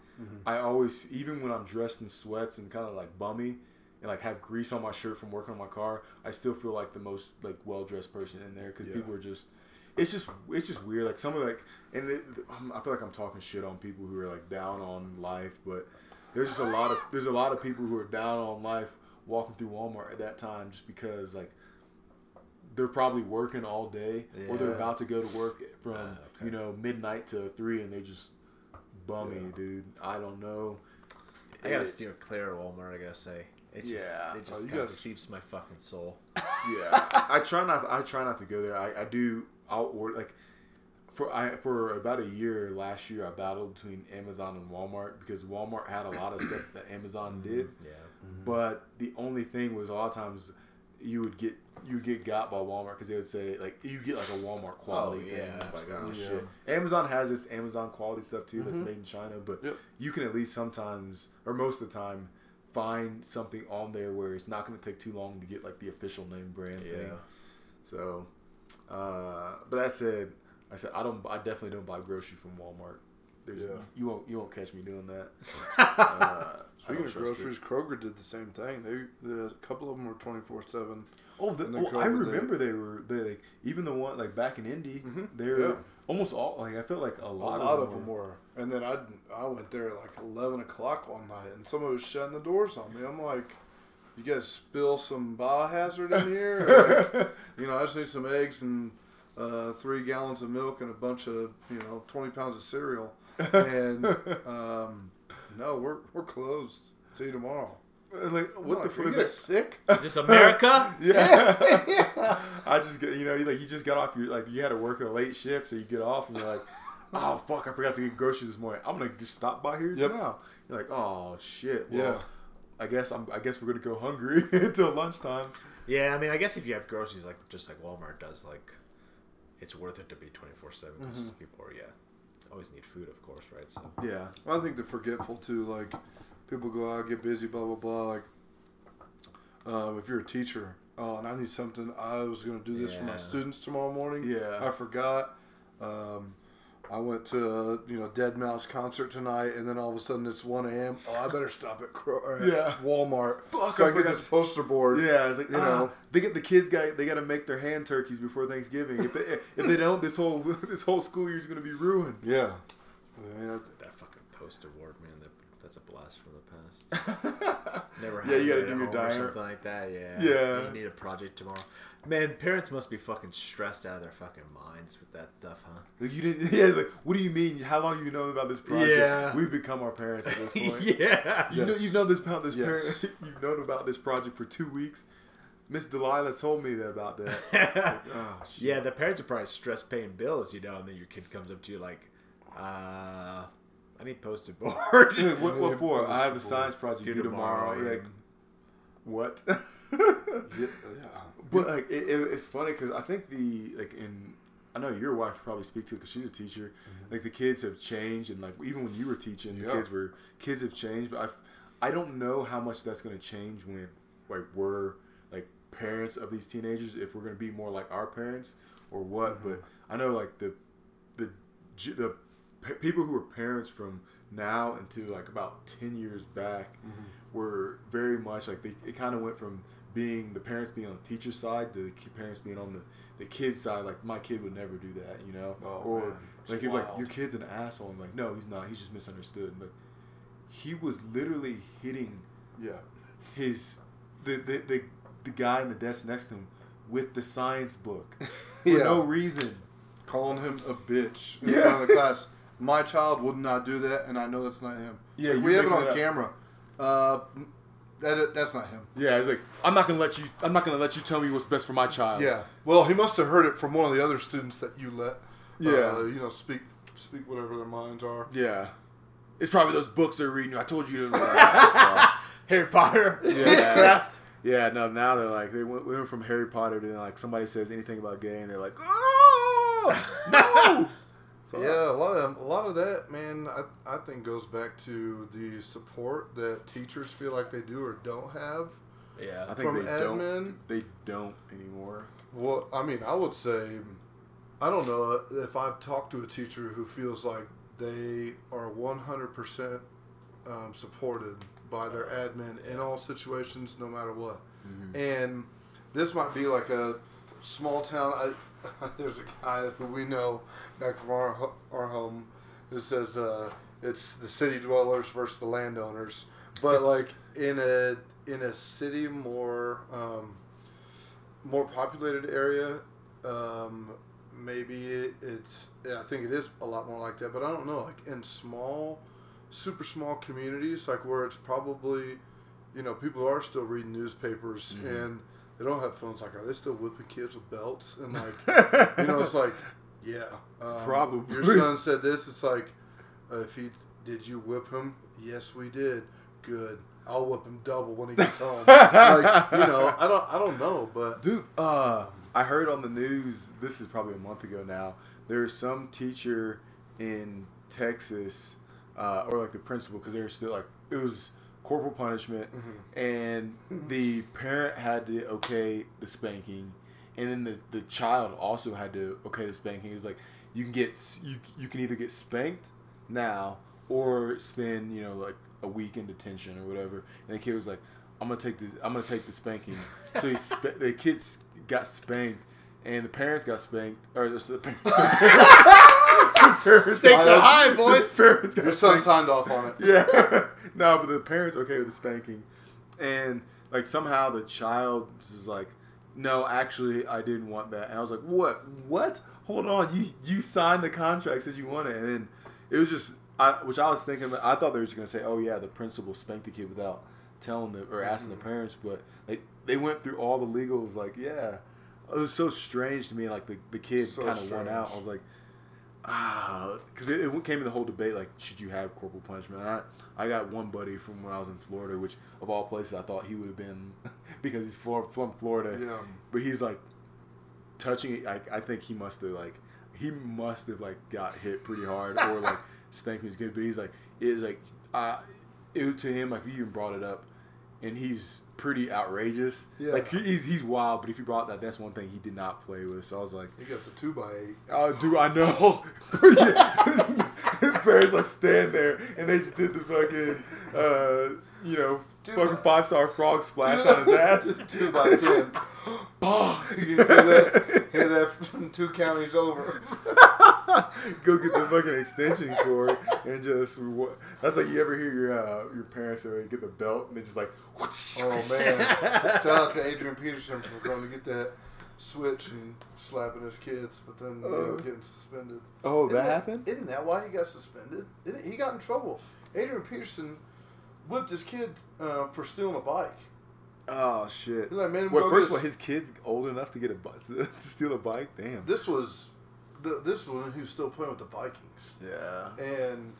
I always even when I'm dressed in sweats and kind of like bummy, and like have grease on my shirt from working on my car, I still feel like the most like well dressed person in there because Yeah. people are just. It's just it's just weird. Like some of like, and it, I'm- feel like I'm talking shit on people who are like down on life, but there's just a lot of there's a lot of people who are down on life walking through Walmart at that time just because like they're probably working all day or they're about to go to work from Ah, okay. you know midnight to three and they're just bummy, Yeah. dude. I don't know. I gotta It- steer clear of Walmart. I gotta say, it just Yeah. it Oh, just you kind of gotta- seeps my fucking soul. yeah, I try not. To, I try not to go there. I, I do. I'll order like for I for about a year last year. I battled between Amazon and Walmart because Walmart had a lot of stuff that Amazon did, Yeah. but the only thing was a lot of times you would get you would get got by Walmart because they would say like you get like a Walmart quality Oh, thing. yeah, like oh absolutely. shit. Amazon has this Amazon quality stuff too that's Mhm. made in China, but Yep. you can at least sometimes or most of the time find something on there where it's not going to take too long to get like the official name brand thing. Yeah. So, uh, but that said, I said I don't. I definitely don't buy groceries from Walmart. There's, Yeah. You won't. You won't catch me doing that. *laughs* Uh, Speaking of trust it. groceries, Kroger did the same thing. They, the, a couple of them were twenty four seven. Oh, the, And then oh, I COVID, they- remember they were they like even the one like back in Indy, Mhm. they're Yeah. almost all like I felt like a A lot, lot, of them were. And then I I went there at like eleven o'clock one night, and someone was shutting the doors on me. I'm like, "You guys spill some biohazard in here?" Like, *laughs* you know, I just need some eggs and uh, three gallons of milk and a bunch of you know twenty pounds of cereal. And *laughs* um, no, we're we're closed. See you tomorrow. like what like, the "Are fuck is this? sick? *laughs* Is this America? Yeah. I just get you know like you just got off your like you had to work a late shift so you get off and you're like oh fuck I forgot to get groceries this morning I'm gonna just stop by here Yep. now you're like oh shit Yeah. I guess I'm I guess we're gonna go hungry *laughs* until lunchtime yeah, I mean, I guess if you have groceries like just like Walmart does, like it's worth it to be twenty four seven because Mhm. people are yeah always need food, of course, right? So yeah I think they're forgetful too. Like people go out, get busy, blah blah blah. Like um, if you're a teacher, oh, and I need something. I was going to do this for my students tomorrow morning. Yeah. I forgot. Um, I went to a, you know deadmau5 concert tonight, and then all of a sudden it's one a.m. Oh, I better stop at, Cro- Yeah. Walmart. Fuck, so I I, get this poster board. yeah it's like You ah, know. they get the kids got they got to make their hand turkeys before Thanksgiving if they if they don't this whole *laughs* this whole school year's gonna be ruined Yeah. Yeah, that fucking poster board, man, that, that's a blast from the past. *laughs* Never Yeah, you gotta do your home or something like that. Yeah, Yeah. You need a project tomorrow. Man, parents must be fucking stressed out of their fucking minds with that stuff, huh? Like you didn't. *laughs* Yeah, it's like, what do you mean? How long you known about this project? Yeah. we've become our parents at this *laughs* point. yeah. You know, you've known this about this Yes. parent. *laughs* You've known about this project for two weeks. Miss Delilah told me that about that. Like, oh, yeah, the parents are probably stressed paying bills, you know, and then your kid comes up to you like, uh, I need poster board. What, what for? I have a science project Due due tomorrow. tomorrow, Like, what? Yeah. yeah. but like, it, it, it's funny because I think the like in. I know your wife probably speak to because she's a teacher. Mm-hmm. Like the kids have changed, and like even when you were teaching, the kids were kids have changed. But I, I don't know how much that's going to change when like we're like parents of these teenagers. If we're going to be more like our parents or what. But mm-hmm. I know like the the the people who were parents from now until like about 10 years back mm-hmm. were very much like they it kind of went from being the parents being on the teacher's side to the parents being on the the kid's side like my kid would never do that you know Oh, or man. Like you're like your kid's an asshole I'm like no he's not he's just misunderstood but he was literally hitting Yeah. his the the, the, the guy in the desk next to him with the science book *laughs* for Yeah. no reason calling him a bitch in Yeah. front of the class. *laughs* My child would not do that, and I know that's not him. Yeah, Like, we have it on camera. Uh, that that's not him. Yeah, he's like, I'm not gonna let you. I'm not gonna let you tell me what's best for my child. Yeah. Well, he must have heard it from one of the other students that you let. Yeah. Uh, you know, speak speak whatever their minds are. Yeah. It's probably those books they're reading. I told you to. *laughs* Harry Potter, Yeah. witchcraft. yeah. No. Now they're like they went, we went from Harry Potter to like somebody says anything about gay and they're like, oh no. *laughs* Yeah, a lot of a lot of that, man. I, I think goes back to the support that teachers feel like they do or don't have. Yeah. I think From they admin? don't. They don't anymore. Well, I mean, I would say, I don't know if I've talked to a teacher who feels like they are 100% um, supported by their admin in all situations, no matter what. Mm-hmm. And this might be like a small town. I, *laughs* there's a guy who we know back from our our home who says uh, it's the city dwellers versus the landowners. But *laughs* like in a in a city more um, more populated area, um, maybe it, it's yeah, I think it is a lot more like that. But I don't know. Like in small, super small communities, like where it's probably you know people are still reading newspapers and they don't have phones. Like are they still whipping kids with belts and like *laughs* you know it's like yeah um, Probably. your son said this. It's like uh, if he did you whip him? Yes, we did. Good. I'll whip him double when he gets *laughs* home. like you know, I don't, I don't know, but Dude, uh, I heard on the news. This is probably a month ago now. There's some teacher in Texas, uh, or like the principal, because they were still like it was corporal punishment, mm-hmm. and mm-hmm. the parent had to okay the spanking, and then the, the child also had to okay the spanking. It was like you can get you you can either get spanked now or spend you know like a week in detention or whatever. And the kid was like, "I'm gonna take this. I'm gonna take the spanking." So he sp- the kids got spanked, and the parents got spanked, or the parents. *laughs* *laughs* Stakes are high, boys. Parents your son spanked. signed off on it. Yeah. *laughs* no, but the parents okay with the spanking, and like somehow the child is like, no, actually, I didn't want that, and I was like, what? What? Hold on, you you signed the contract says you want it, and then it was just, I, which I was thinking, I thought they were just gonna say, oh yeah, the principal spanked the kid without telling them or asking the mm-hmm. parents, but like they went through all the legals, like yeah. It was so strange to me, like the, the kid So kind of won out. I was like, ah, because it, it came in the whole debate like, should you have corporal punishment? I I got one buddy from when I was in Florida, which of all places I thought he would have been *laughs* because he's from Florida. Yeah. But he's like touching it. I, I think he must have like he must have like got hit pretty hard or *laughs* like spanked me was good. But he's like it was like uh, it was to him like he even brought it up, and he's pretty outrageous. Yeah. Like he's he's wild, but if he brought that, that's one thing he did not play with. So I was like. You got the two by eight. Oh, dude, I know. *laughs* His parents like stand there and they just did the fucking, uh, you know, Dude, fucking five star frog splash on his ass. *laughs* two by ten. *laughs* you can hear that, hear that two counties over. *laughs* Go get the fucking extension cord and just. That's like you ever hear your uh, your parents or get the belt and they just like. Oh *laughs* man! *laughs* Shout out to Adrian Peterson for going to get that switch and slapping his kids, but then you know, Uh. getting suspended. Oh, Isn't that happened. Isn't that why he got suspended? Didn't he got in trouble? Adrian Peterson whipped his kid uh, for stealing a bike. Oh shit. Like, man, Well, first of all, his kid's old enough to get a bu- to steal a bike. Damn. This was, the, this one, when he was still playing with the Vikings, Yeah. and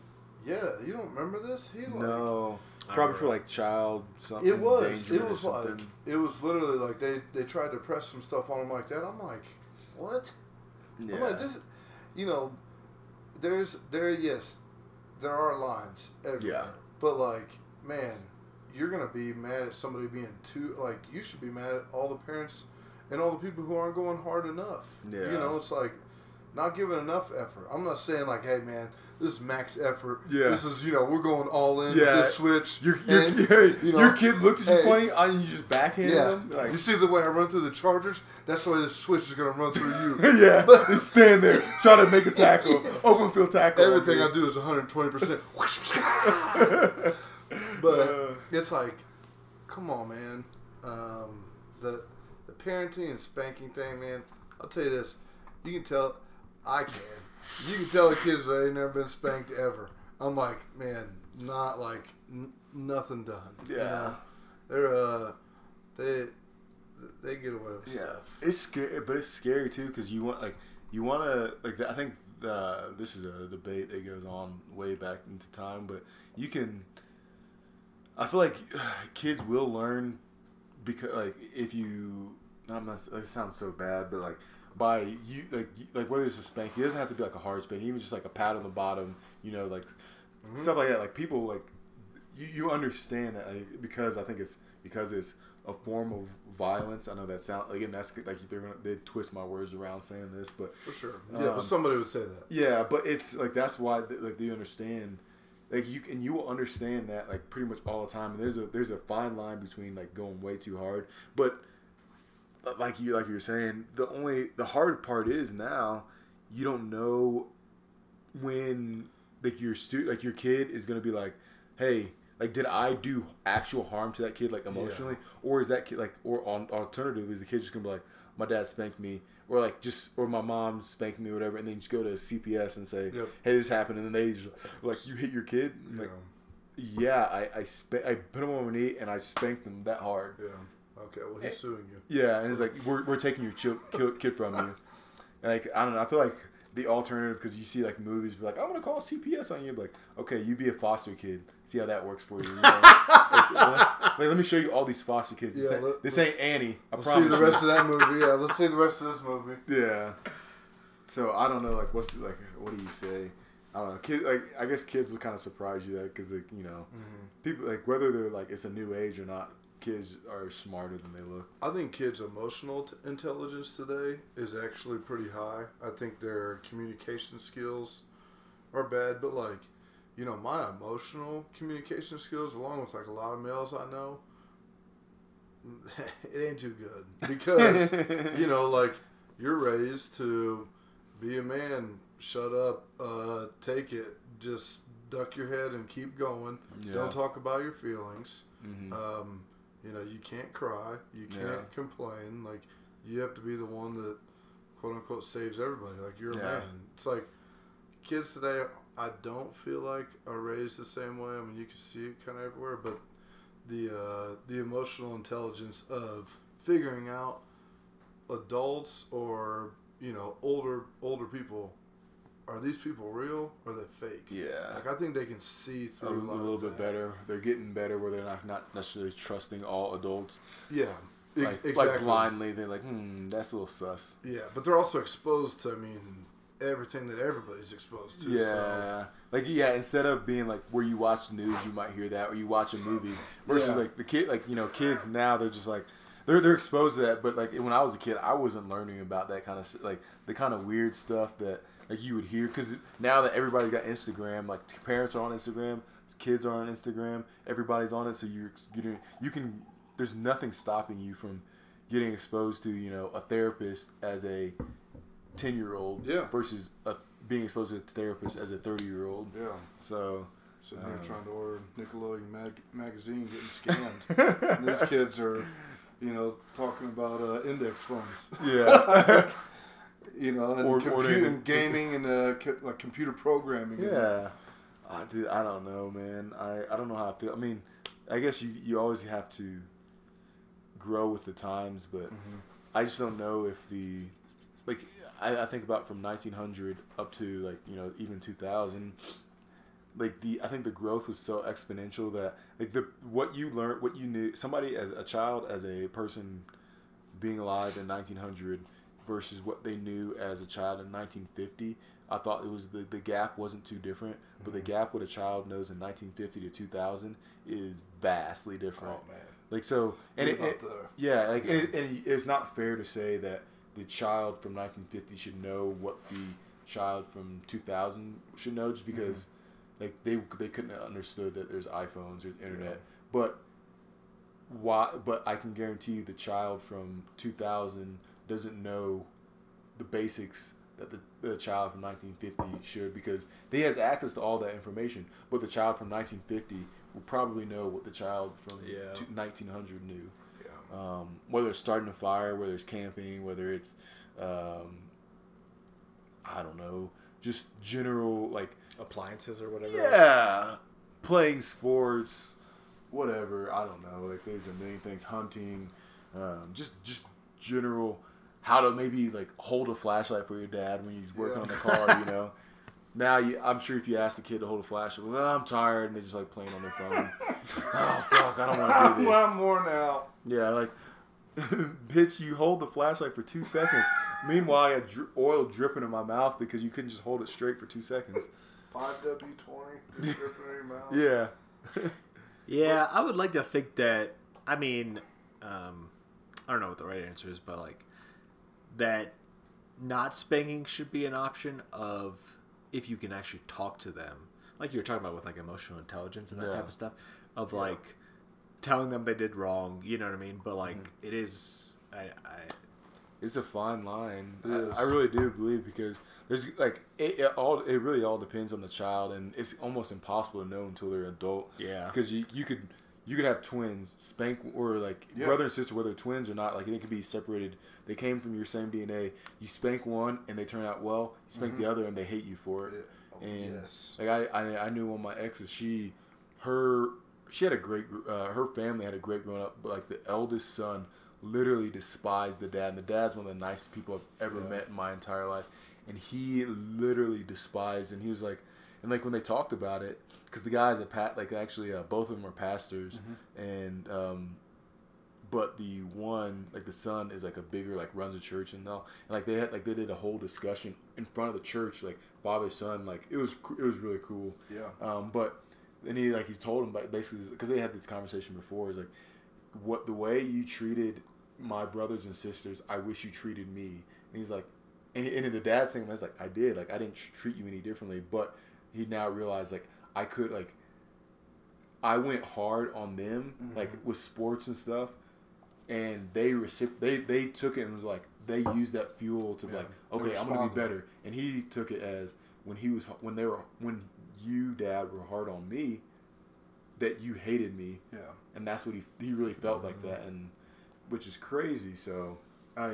yeah, you don't remember this? He like, No. Probably for like child something. It was. It was like. It was literally like they they tried to press some stuff on him like that. I'm like, what? Yeah. I'm like this. You know, there's there yes, there are lines everywhere. Yeah. But like, man, you're gonna be mad at somebody being too like you should be mad at all the parents and all the people who aren't going hard enough. Yeah. You know, it's like not giving enough effort. I'm not saying like, hey man, this is max effort. Yeah. This is you know we're going all in Yeah. with this switch. Your, your, and, *laughs* your, you know, your kid looked at you hey, funny and you just backhand Yeah. him. Like, you see the way I run through the Chargers? That's the way this switch is gonna run through you. *laughs* yeah, But- just stand there, try to make a tackle, *laughs* open field tackle. Everything I do is 120. percent But Uh. it's like, come on, man. Um, the the parenting and spanking thing, man. I'll tell you this. You can tell. I can. You can tell the kids they ain't never been spanked ever. I'm like, man, not like n- nothing done. you Yeah. know? They're uh, they they get away with Yeah, stuff. it's scary, but it's scary too because you want like you want to like I think uh, this is a debate that goes on way back into time, but you can. I feel like *sighs* kids will learn because like if you I'm not it sounds so bad, but like by you like like whether it's a spank, it doesn't have to be like a hard spank, even just like a pat on the bottom, you know, like stuff like that. Like people like you, you understand that like, because I think it's because it's a form of violence. I know that sound again. That's like they're gonna they twist my words around saying this, but For sure. Yeah, Um, but somebody would say that. yeah, but it's like that's why like they understand like you and you will understand that like pretty much all the time. And there's a there's a fine line between like going way too hard, but like you like you were saying, the only the hard part is now you don't know when like your stu like your kid is gonna be like, hey, like did I do actual harm to that kid like emotionally, or is that kid like or on alternative is the kid just gonna be like, my dad spanked me, or like just or my mom spanked me, or whatever, and then just go to CPS and say, Yep. hey, this happened, and then they just like you hit your kid, I'm Yeah. yeah, I I, sp- I put him on my knee and I spanked him that hard. Yeah. Okay. Well, he's suing you. Yeah, and it's like we're, we're taking your kid, kid from you. And like I don't know, I feel like the alternative because you see like movies be like I'm gonna call CPS on you. Be like okay, you be a foster kid. See how that works for you. you know? *laughs* like, let me show you all these foster kids. This, Yeah, ain't, let- this ain't Annie. I Let's see promise. the you. rest of that movie. Yeah. Let's see the rest of this movie. Yeah. So I don't know, like what's like what do you say? I don't know. Kid, like I guess kids would kind of surprise you that because like you know Mm-hmm. people like whether they're like it's a new age or not, kids are smarter than they look. I think kids' emotional t- intelligence today is actually pretty high. I think their communication skills are bad, but like, you know, my emotional communication skills, along with like a lot of males I know, *laughs* it ain't too good *laughs* because you know, *laughs* like you're raised to be a man, shut up, uh, take it, just duck your head and keep going. Yeah. Don't talk about your feelings. Mhm. Um, you know, you can't cry, you can't Yeah. complain. Like, you have to be the one that, quote unquote, saves everybody. Like, you're a man. It's like kids today. I don't feel like are raised the same way. I mean, you can see it kind of everywhere, but the uh, the emotional intelligence of figuring out adults or you know older older people. Are these people real or are they fake? Yeah. Like I think they can see through a of little bit that. better. They're getting better where they're not not necessarily trusting all adults. Yeah, ex- Like, exactly. like blindly, they're like, hmm, that's a little sus. Yeah, but they're also exposed to, I mean, everything that everybody's exposed to. Yeah, So, like yeah. Instead of being like where you watch news, you might hear that, or you watch a movie. Versus Yeah. like the kid, like you know, kids now they're just like they're they're exposed to that. But like when I was a kid, I wasn't learning about that kind of like the kind of weird stuff that like you would hear because now that everybody's got Instagram, like parents are on Instagram, kids are on Instagram, everybody's on it, so you're getting you can. There's nothing stopping you from getting exposed to you know a therapist as a ten year old Yeah. versus a, being exposed to a therapist as a thirty year old. yeah. So Sitting here Um, trying to order Nickelodeon mag- magazine, getting scammed. These kids are, you know, talking about uh, index funds. yeah, *laughs* You know, and, Or- computer, ordering- and *laughs* gaming and uh, co- like computer programming. yeah. I dude, I don't know, man. I, I don't know how I feel. I mean, I guess you you always have to grow with the times, but Mm-hmm. I just don't know if the like I, I think about from 1900 up to like you know even 2000 like the I think the growth was so exponential that like the what you learned what you knew somebody as a child as a person being alive in 1900 versus what they knew as a child in 1950 I thought it was the, the gap wasn't too different but the mm-hmm. gap what a child knows in 1950 to 2000 is vastly different. Oh, man. like so and it, it- the- yeah like and, it, and it's not fair to say that the child from 1950 should know what the child from 2000 should know just mm-hmm. because like they they couldn't have understood that there's iPhones or internet. But why but I can guarantee you the child from 2000 doesn't know the basics that the, the child from 1950 should because he has access to all that information but the child from 1950 will probably know what the child from Yeah. 1900 knew Yeah. um, whether it's starting a fire, whether it's camping, whether it's, um, I don't know, just general like appliances or whatever. yeah, playing sports, whatever. I don't know. Like there's a million things, hunting, um, just just general how to maybe like hold a flashlight for your dad when he's working Yeah. on the car. You know. *laughs* Now you, I'm sure if you ask the kid to hold a flashlight, well, I'm tired, and they're just like playing on their phone. *laughs* oh fuck, I don't want to do this. I'm worn out. Yeah, like, *laughs* bitch, you hold the flashlight for two seconds. Meanwhile, I had dri- oil dripping in my mouth because you couldn't just hold it straight for two seconds. 5W20, just dripping in your mouth. Yeah. Yeah, I would like to think that. I mean, um, I don't know what the right answer is, but like that, not spanking should be an option of if you can actually talk to them. like you were talking about with like emotional intelligence and that Yeah. type of stuff, of like telling them they did wrong. You know what I mean? But like Mm-hmm. it is, I, I It's a fine line. I. I really do believe because there's like it, it all. It really all depends on the child, and it's almost impossible to know until they're adult. Yeah. Because you you could you could have twins spank or like Yeah. brother and sister, whether twins or not. Like they could be separated. They came from your same DNA. You spank one and they turn out well. You spank the other and they hate you for it. Yeah. Oh, And yes. like I, I I knew one of my exes. She her she had a great uh, her family had a great growing up, but like the eldest son literally despised the dad. And the dad's one of the nicest people I've ever Yeah. met in my entire life, and he literally despised. And he was like, and like when they talked about it, because the guys at Pat like actually uh, both of them are pastors, Mm-hmm. and um, but the one like the son is like a bigger like runs a church and all and like they had like they did a whole discussion in front of the church like father son like it was it was really cool Yeah. um but then he like he told him like, basically because they had this conversation before is like what the way you treated my brothers and sisters i wish you treated me and he's like and, and the dad's thing was like i did like i didn't treat you any differently but he now realized like i could like i went hard on them like with sports and stuff and they recip- they they took it and was like they used that fuel to be Yeah, like okay i'm gonna be better. And he took it as when he was when they were when you dad were hard on me that you hated me. Yeah. and that's what he he really felt like that and which is crazy so i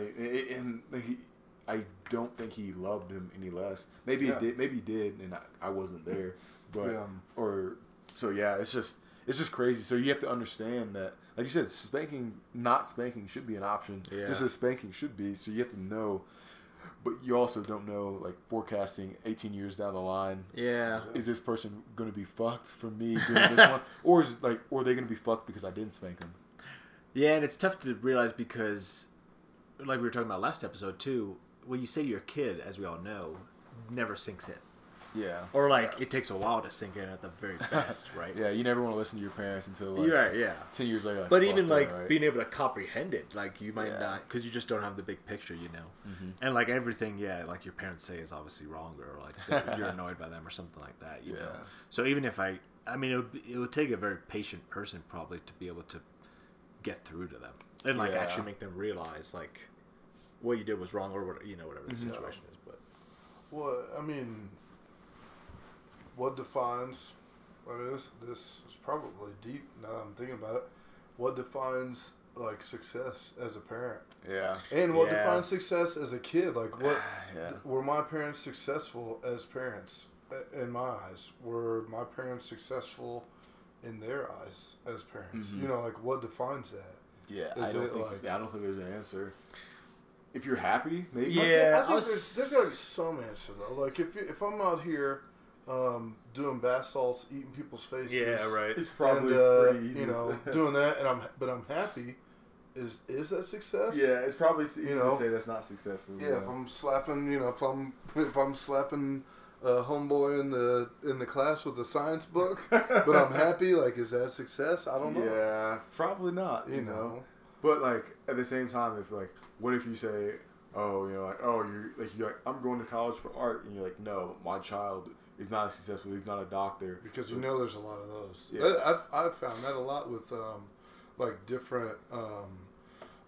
and like he i don't think he loved him any less. Maybe Yeah. he did maybe he did and i, I wasn't there *laughs* but Yeah. or so yeah it's just it's just crazy so you have to understand that like you said spanking not spanking should be an option Yeah. just as spanking should be so you have to know but you also don't know like forecasting 18 years down the line yeah. is this person going to be fucked for me doing this one *laughs* or is it like or are they going to be fucked because i didn't spank them Yeah, and it's tough to realize because, like we were talking about last episode too, what you say to your kid, as we all know, never sinks in. Yeah Or like it takes a while to sink in at the very *laughs* best, right? yeah you never want to listen to your parents until like You're right. Yeah. 10 years later like, But fuck even that, like right? being able to comprehend it, like you might Yeah. not, because you just don't have the big picture, you know. Mm-hmm. And like everything, yeah, like your parents say is obviously wrong, or like *laughs* you're annoyed by them, or something like that, you know. So even if I, I mean, it would, it would take a very patient person probably to be able to get through to them and like Yeah. actually make them realize like what you did was wrong, or what you know, whatever the Mm-hmm. situation is. But Well, I mean, what defines? What is this? Is probably deep. Now that I'm thinking about it, what defines like success as a parent, yeah and what Yeah. defines success as a kid? Like, what yeah were my parents successful as parents? In my eyes, were my parents successful in their eyes as parents? Mhm. You know, like what defines that? yeah i don't think like- i don't think there's an answer if you're happy maybe Yeah. I think, I I was- there's, there's got to be some answer though. Like if you, if I'm out here um, doing bath salts, eating people's faces, it's probably and, uh, pretty easy you know doing that, and I'm but I'm happy. Is is that success? yeah it's probably easy know, to say that's not successful Yeah. If I'm slapping, you know, if I'm if I'm slapping a homeboy in the in the class with a science book, but I'm *laughs* happy. Like, is that success? I don't know. yeah probably not You know. But like at the same time, if like, what if you say, oh, you know, like, oh, you're like, you're like, I'm going to college for art, and you're like, no, my child is not successful. He's not a doctor. because you know there's a lot of those. Yeah. I- I've I've found that a lot with um, like different um,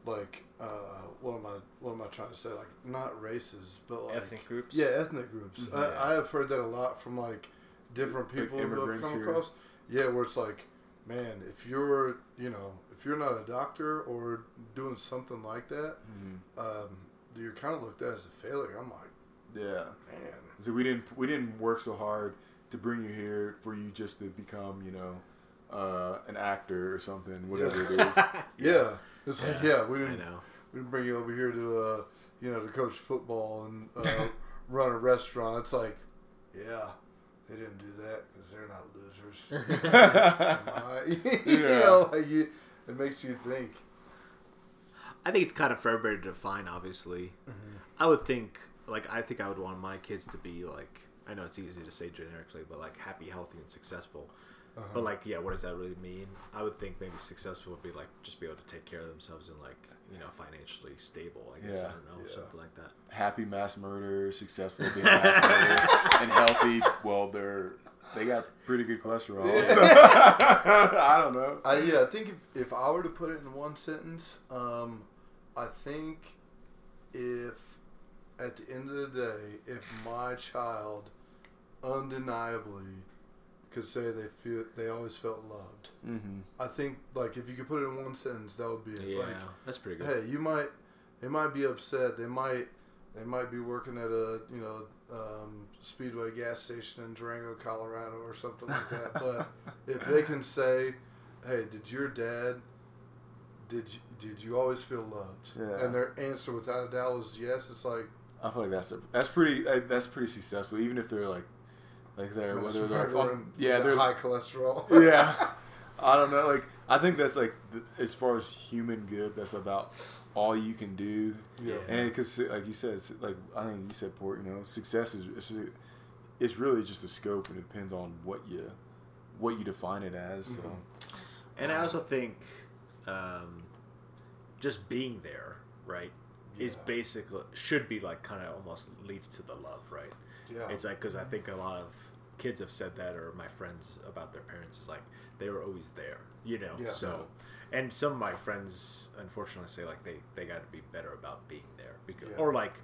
like uh, what am I what am I trying to say? Like not races, but like ethnic groups. Yeah, ethnic groups. Mhm. I, I have heard that a lot from like different Like people who have immigrants come here. across. Yeah, where it's like, man, if you're you know if you're not a doctor or doing something like that, Mhm. um, you're kind of looked at as a failure. I'm like, Yeah. man, So we didn't we didn't work so hard to bring you here for you just to become you know uh, an actor or something, whatever it is. *laughs* yeah, it's like yeah, we didn't know. we didn't bring you over here to uh, you know to coach football and uh, *laughs* run a restaurant. It's like, yeah, they didn't do that because they're not losers. Am *laughs* you Yeah. know, like you, it makes you think. I think it's kind of for everybody to define. Obviously, Mm-hmm. I would think like I think I would want my kids to be like I know it's easy to say generically, but like happy, healthy, and successful. Uh-huh. But like, yeah, what does that really mean? I would think maybe successful would be like just be able to take care of themselves and like you know financially stable. I guess Yeah, I don't know yeah. something like that. Happy mass murder, successful being *laughs* mass murderer, and healthy. Well, they're they got pretty good cholesterol. *laughs* I don't know. I, yeah, I think if, if I were to put it in one sentence, um, I think if at the end of the day, if my child undeniably could say they feel they always felt loved, Mm-hmm. I think like if you could put it in one sentence, that would be it. Yeah, Like, that's pretty good. hey, you might they might be upset. They might they might be working at a you know um, Speedway gas station in Durango, Colorado, or something like that. but *laughs* if they can say, "Hey, did your dad did you, did you always feel loved?" Yeah. and their answer without a doubt was yes, it's like I feel like that's a, that's pretty uh, that's pretty successful, even if they're like like they're whether they're like on, yeah they're high cholesterol. *laughs* yeah. *laughs* I don't know. Like I think that's like th- as far as human good, that's about all you can do. yeah. And because like you said, it's like I think you said, Port. You know, success is it's, just- it's really just a scope, and it depends on what you what you define it as. So And I also think um, just being there, right, is basically should be like kind of almost leads to the love, right? Yeah. It's like because I think a lot of kids have said that, or my friends about their parents is like they were always there, you know. Yeah. So, and some of my friends unfortunately say like they they got to be better about being there because, Yeah. or like.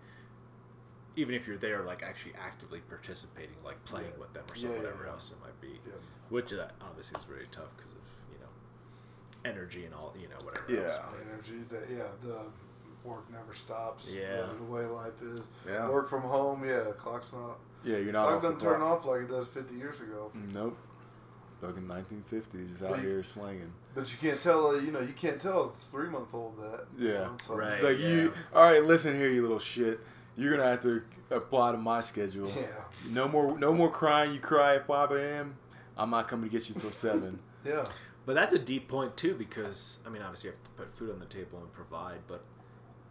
Even if you're there, like actually actively participating, like playing Yeah. with them or Yeah, some yeah, whatever yeah. else it might be, Yeah. which uh, obviously is really tough because of you know energy and all you know whatever. Yeah. else. energy that yeah the work never stops Yeah. the, the way life is Yeah. work from home yeah clock's not yeah, you're not clock off the doesn't turn off like it does 50 years ago Nope. Fucking 1950s, just out you- here slanging. but you can't tell a, you know you can't tell a three month old that you Yeah. know, so- Right. It's like yeah. you. All right, listen here, you little shit. You're gonna have to apply to my schedule. yeah No more, no more crying. You cry at 5 a.m. I'm not coming to get you till *laughs* seven. yeah But that's a deep point too, because I mean, obviously you have to put food on the table and provide, but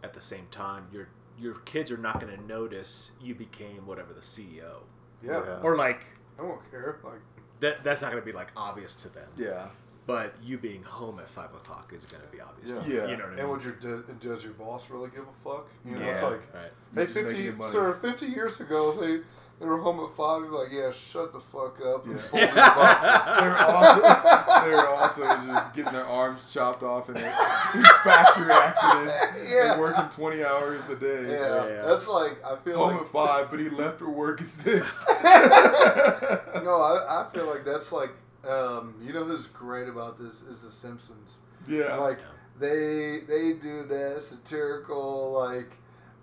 at the same time, your your kids are not going to notice you became whatever the CEO, yeah, Yeah. or like I don't care like that. That's not going to be like obvious to them. yeah. But you being home at five o'clock is going to be obvious. Yeah. To. Yeah. You know what I mean? and would your do- does your boss really give a fuck you know yeah. it's like right. Hey 50 sir 50 years ago they they were home at five you'd be like yeah shut the fuck up and Yeah. fold. *laughs* They're also they're also just getting their arms chopped off in, in *laughs* factory accidents. Yeah. And working 20 hours a day. yeah, Yeah. that's like I feel like Home like at five, but he left for work at six. *laughs* no, I, I feel like that's like um, you know who's great about this is the Simpsons. yeah. Like Yeah. they they do that satirical like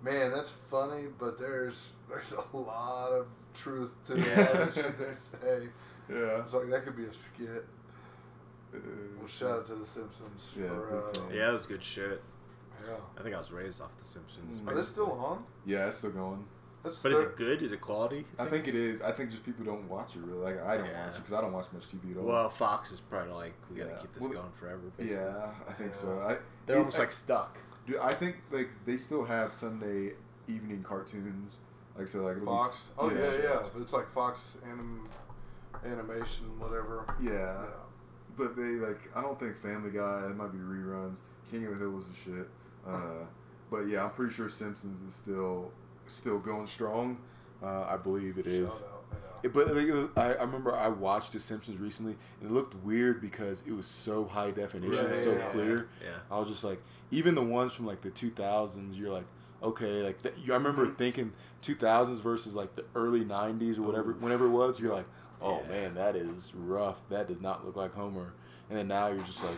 man that's funny, but there's *laughs* there's a lot of truth to Yeah. all the shit they say. *laughs* yeah. It's like that could be a skit. Uh, Well, shout out to the Simpsons Yeah, for uh. Yeah, that was good shit. yeah. I think I was raised off The Simpsons. Mm. Are they still on? Yeah, it's still going. That's But is it good? Is it quality? I think it is. I think just people don't watch it really. Like I don't Yeah. watch it because I don't watch much TV at all. Well, Fox is probably like, we got to Yeah. keep this Well, going forever. Basically. yeah, I think so. I, They're it- almost I- like stuck. Dude, I think like they still have Sunday evening cartoons. Like so, like be Fox. s- Oh yeah, yeah. But it's like Fox anim, animation, whatever. yeah. Yeah. But they like I don't think Family Guy. It might be reruns. King of the Hill was the shit. Uh, but yeah, I'm pretty sure Simpsons is still still going strong. Uh, I believe it is. Shout out, yeah. It- but like, I, I remember I watched The Simpsons recently, and it looked weird because it was so high definition, Right, so yeah, clear. Yeah. I was just like, even the ones from like the 2000s, you're like, okay, like th- I remember Mm-hmm. thinking 2000s versus like the early 90s or whatever, whenever it was. You're like, oh Yeah. man, that is rough. That does not look like Homer. And then now you're just like,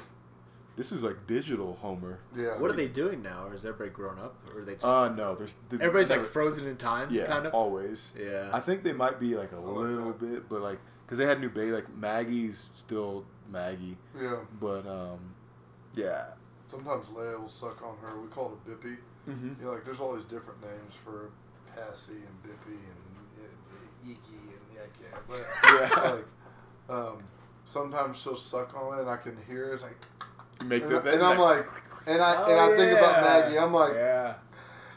this is like digital Homer. Yeah. What are they doing now? Or is everybody grown up? Or are they just. Uh no, there's th- everybody's like frozen in time, yeah, kind of? always. Yeah. I think they might be like a like little that. bit, but like because they had new baby, like Maggie's still Maggie, Yeah. but um, yeah. Sometimes Leia will suck on her. We call it a Bippy. Mm-hmm. You know, like there's all these different names for Passy and Bippy and Eeky and Yak Yak. But *laughs* Yeah. like, um, sometimes she'll suck on it and I can hear it. It's like, Make and, and I'm like, and I Oh, and I think about Maggie. I'm like, yeah.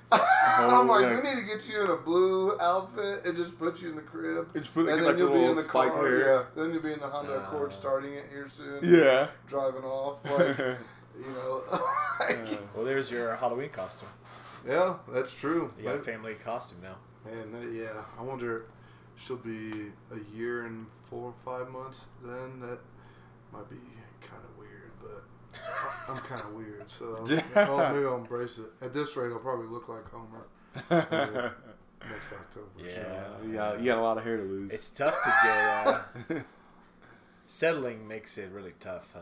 *laughs* I'm like, yeah. we need to get you in a blue outfit and just put you in the crib. And like, then you'll be in the car. hair. Yeah. Then you'll be in the Honda Accord Uh. starting it here soon. Yeah. Driving off. *laughs* Like, you know. *laughs* like, Yeah. Well, there's your Halloween costume. yeah, that's true. You got a family costume now. And that, yeah, I wonder. she'll be a year and four or five months. Then that might be kind of weird, but I- I'm kind of weird, so *laughs* oh, maybe I'll embrace it. At this rate, I'll probably look like Homer next October. so- Yeah. you, got, you got a lot of hair to lose. It's tough to get. Uh, *laughs* settling makes it really tough, huh?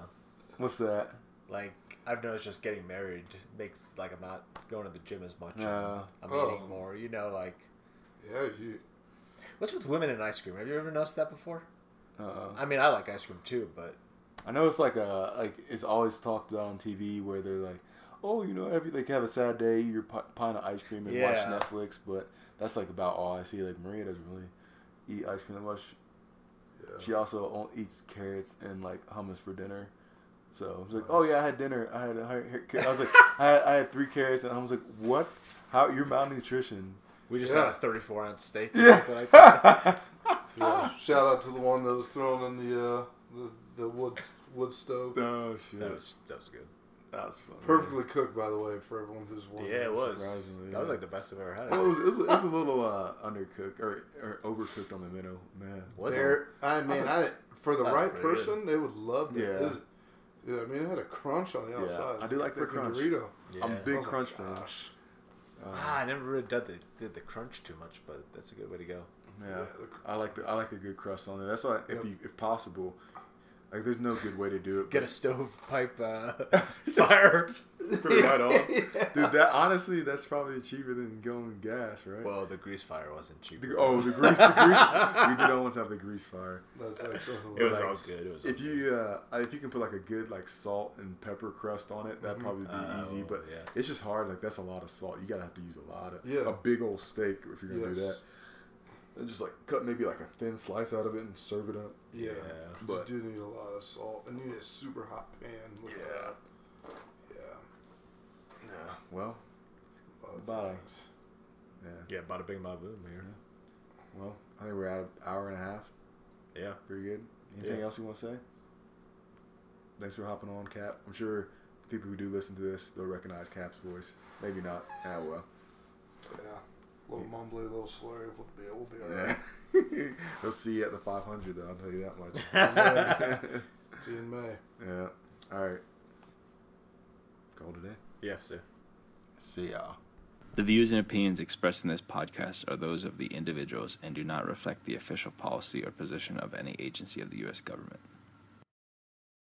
What's that? Like I've noticed, just getting married makes like I'm not going to the gym as much. No. I'm Oh. eating more. You know, like Yeah, you. what's with women and ice cream? Have you ever noticed that before? Uh-uh. I mean, I like ice cream too, but I know it's like a like it's always talked about on TV where they're like, oh, you know, every like have a sad day, you're pi- pint of ice cream and watch Netflix, but that's like about all I see. Like Maria doesn't really eat ice cream that much. Yeah. She also o- eats carrots and like hummus for dinner. So I was like, oh yeah, I had dinner. I had, I I was like, *laughs* I had, I had three carrots and I was like, what? How you're malnutrition? we just Yeah. had a 34 ounce steak. Yeah. like *laughs* yeah. Shout out to the one that was thrown in the uh, the, the wood wood stove. oh shit, That was that was good. that was fun. Perfectly cooked, by the way, for everyone who's wondering. Yeah, it was. surprisingly, That was like the best I've ever had. Well, it was, it was, it was a little uh, undercooked or, or overcooked on the minnow, man. Was it? There, I mean, I for the right pretty good. person, they would love that. Yeah. It was- yeah, I mean, it had a crunch on the Yeah, outside. I do like the Like crunch. Dorito. Yeah. I'm a I big crunch like, fan. gosh. Uh, Ah, I never really did the did the crunch too much, but that's a good way to go. yeah, Yeah, the- I like the I like a good crust on it. That's why if Yep. you if possible, like there's no good way to do it. Get a but- stovepipe uh, *laughs* fire. put it right on. Dude, that honestly, that's probably cheaper than going gas, right? Well, the grease fire wasn't cheap. Oh, the grease, the grease. *laughs* we did almost have the grease fire. That's actually it was hilarious. all good. It was. All If you uh, if you can put like a good like salt and pepper crust on it, that'd Mhm. probably be Oh, easy. But yeah. it's just hard. Like that's a lot of salt. You gotta have to use a lot of Yeah. a big old steak if you're gonna do that. And just like cut maybe like a thin slice out of it and serve it up. Yeah, Yeah. but But- you do need a lot of salt, and you need a super hot pan. With Yeah. that. yeah. Yeah. Well, about a lot of Bye. yeah. yeah, bada bing, bada boom here. Well, I think we're at an hour and a half. Yeah. Pretty good. Anything Yeah. else you want to say? Thanks for hopping on, Cap. I'm sure people who do listen to this, they'll recognize Cap's voice. Maybe not. Ah, well. Yeah, a little mumbly, a little slurry. We'll be, we'll be Yeah. alright. *laughs* They'll see you at the 500, though. I'll tell you that much. See you in May. yeah. All right. Call today. Yeah. sir. See y'all. The views and opinions expressed in this podcast are those of the individuals and do not reflect the official policy or position of any agency of the U.S. government.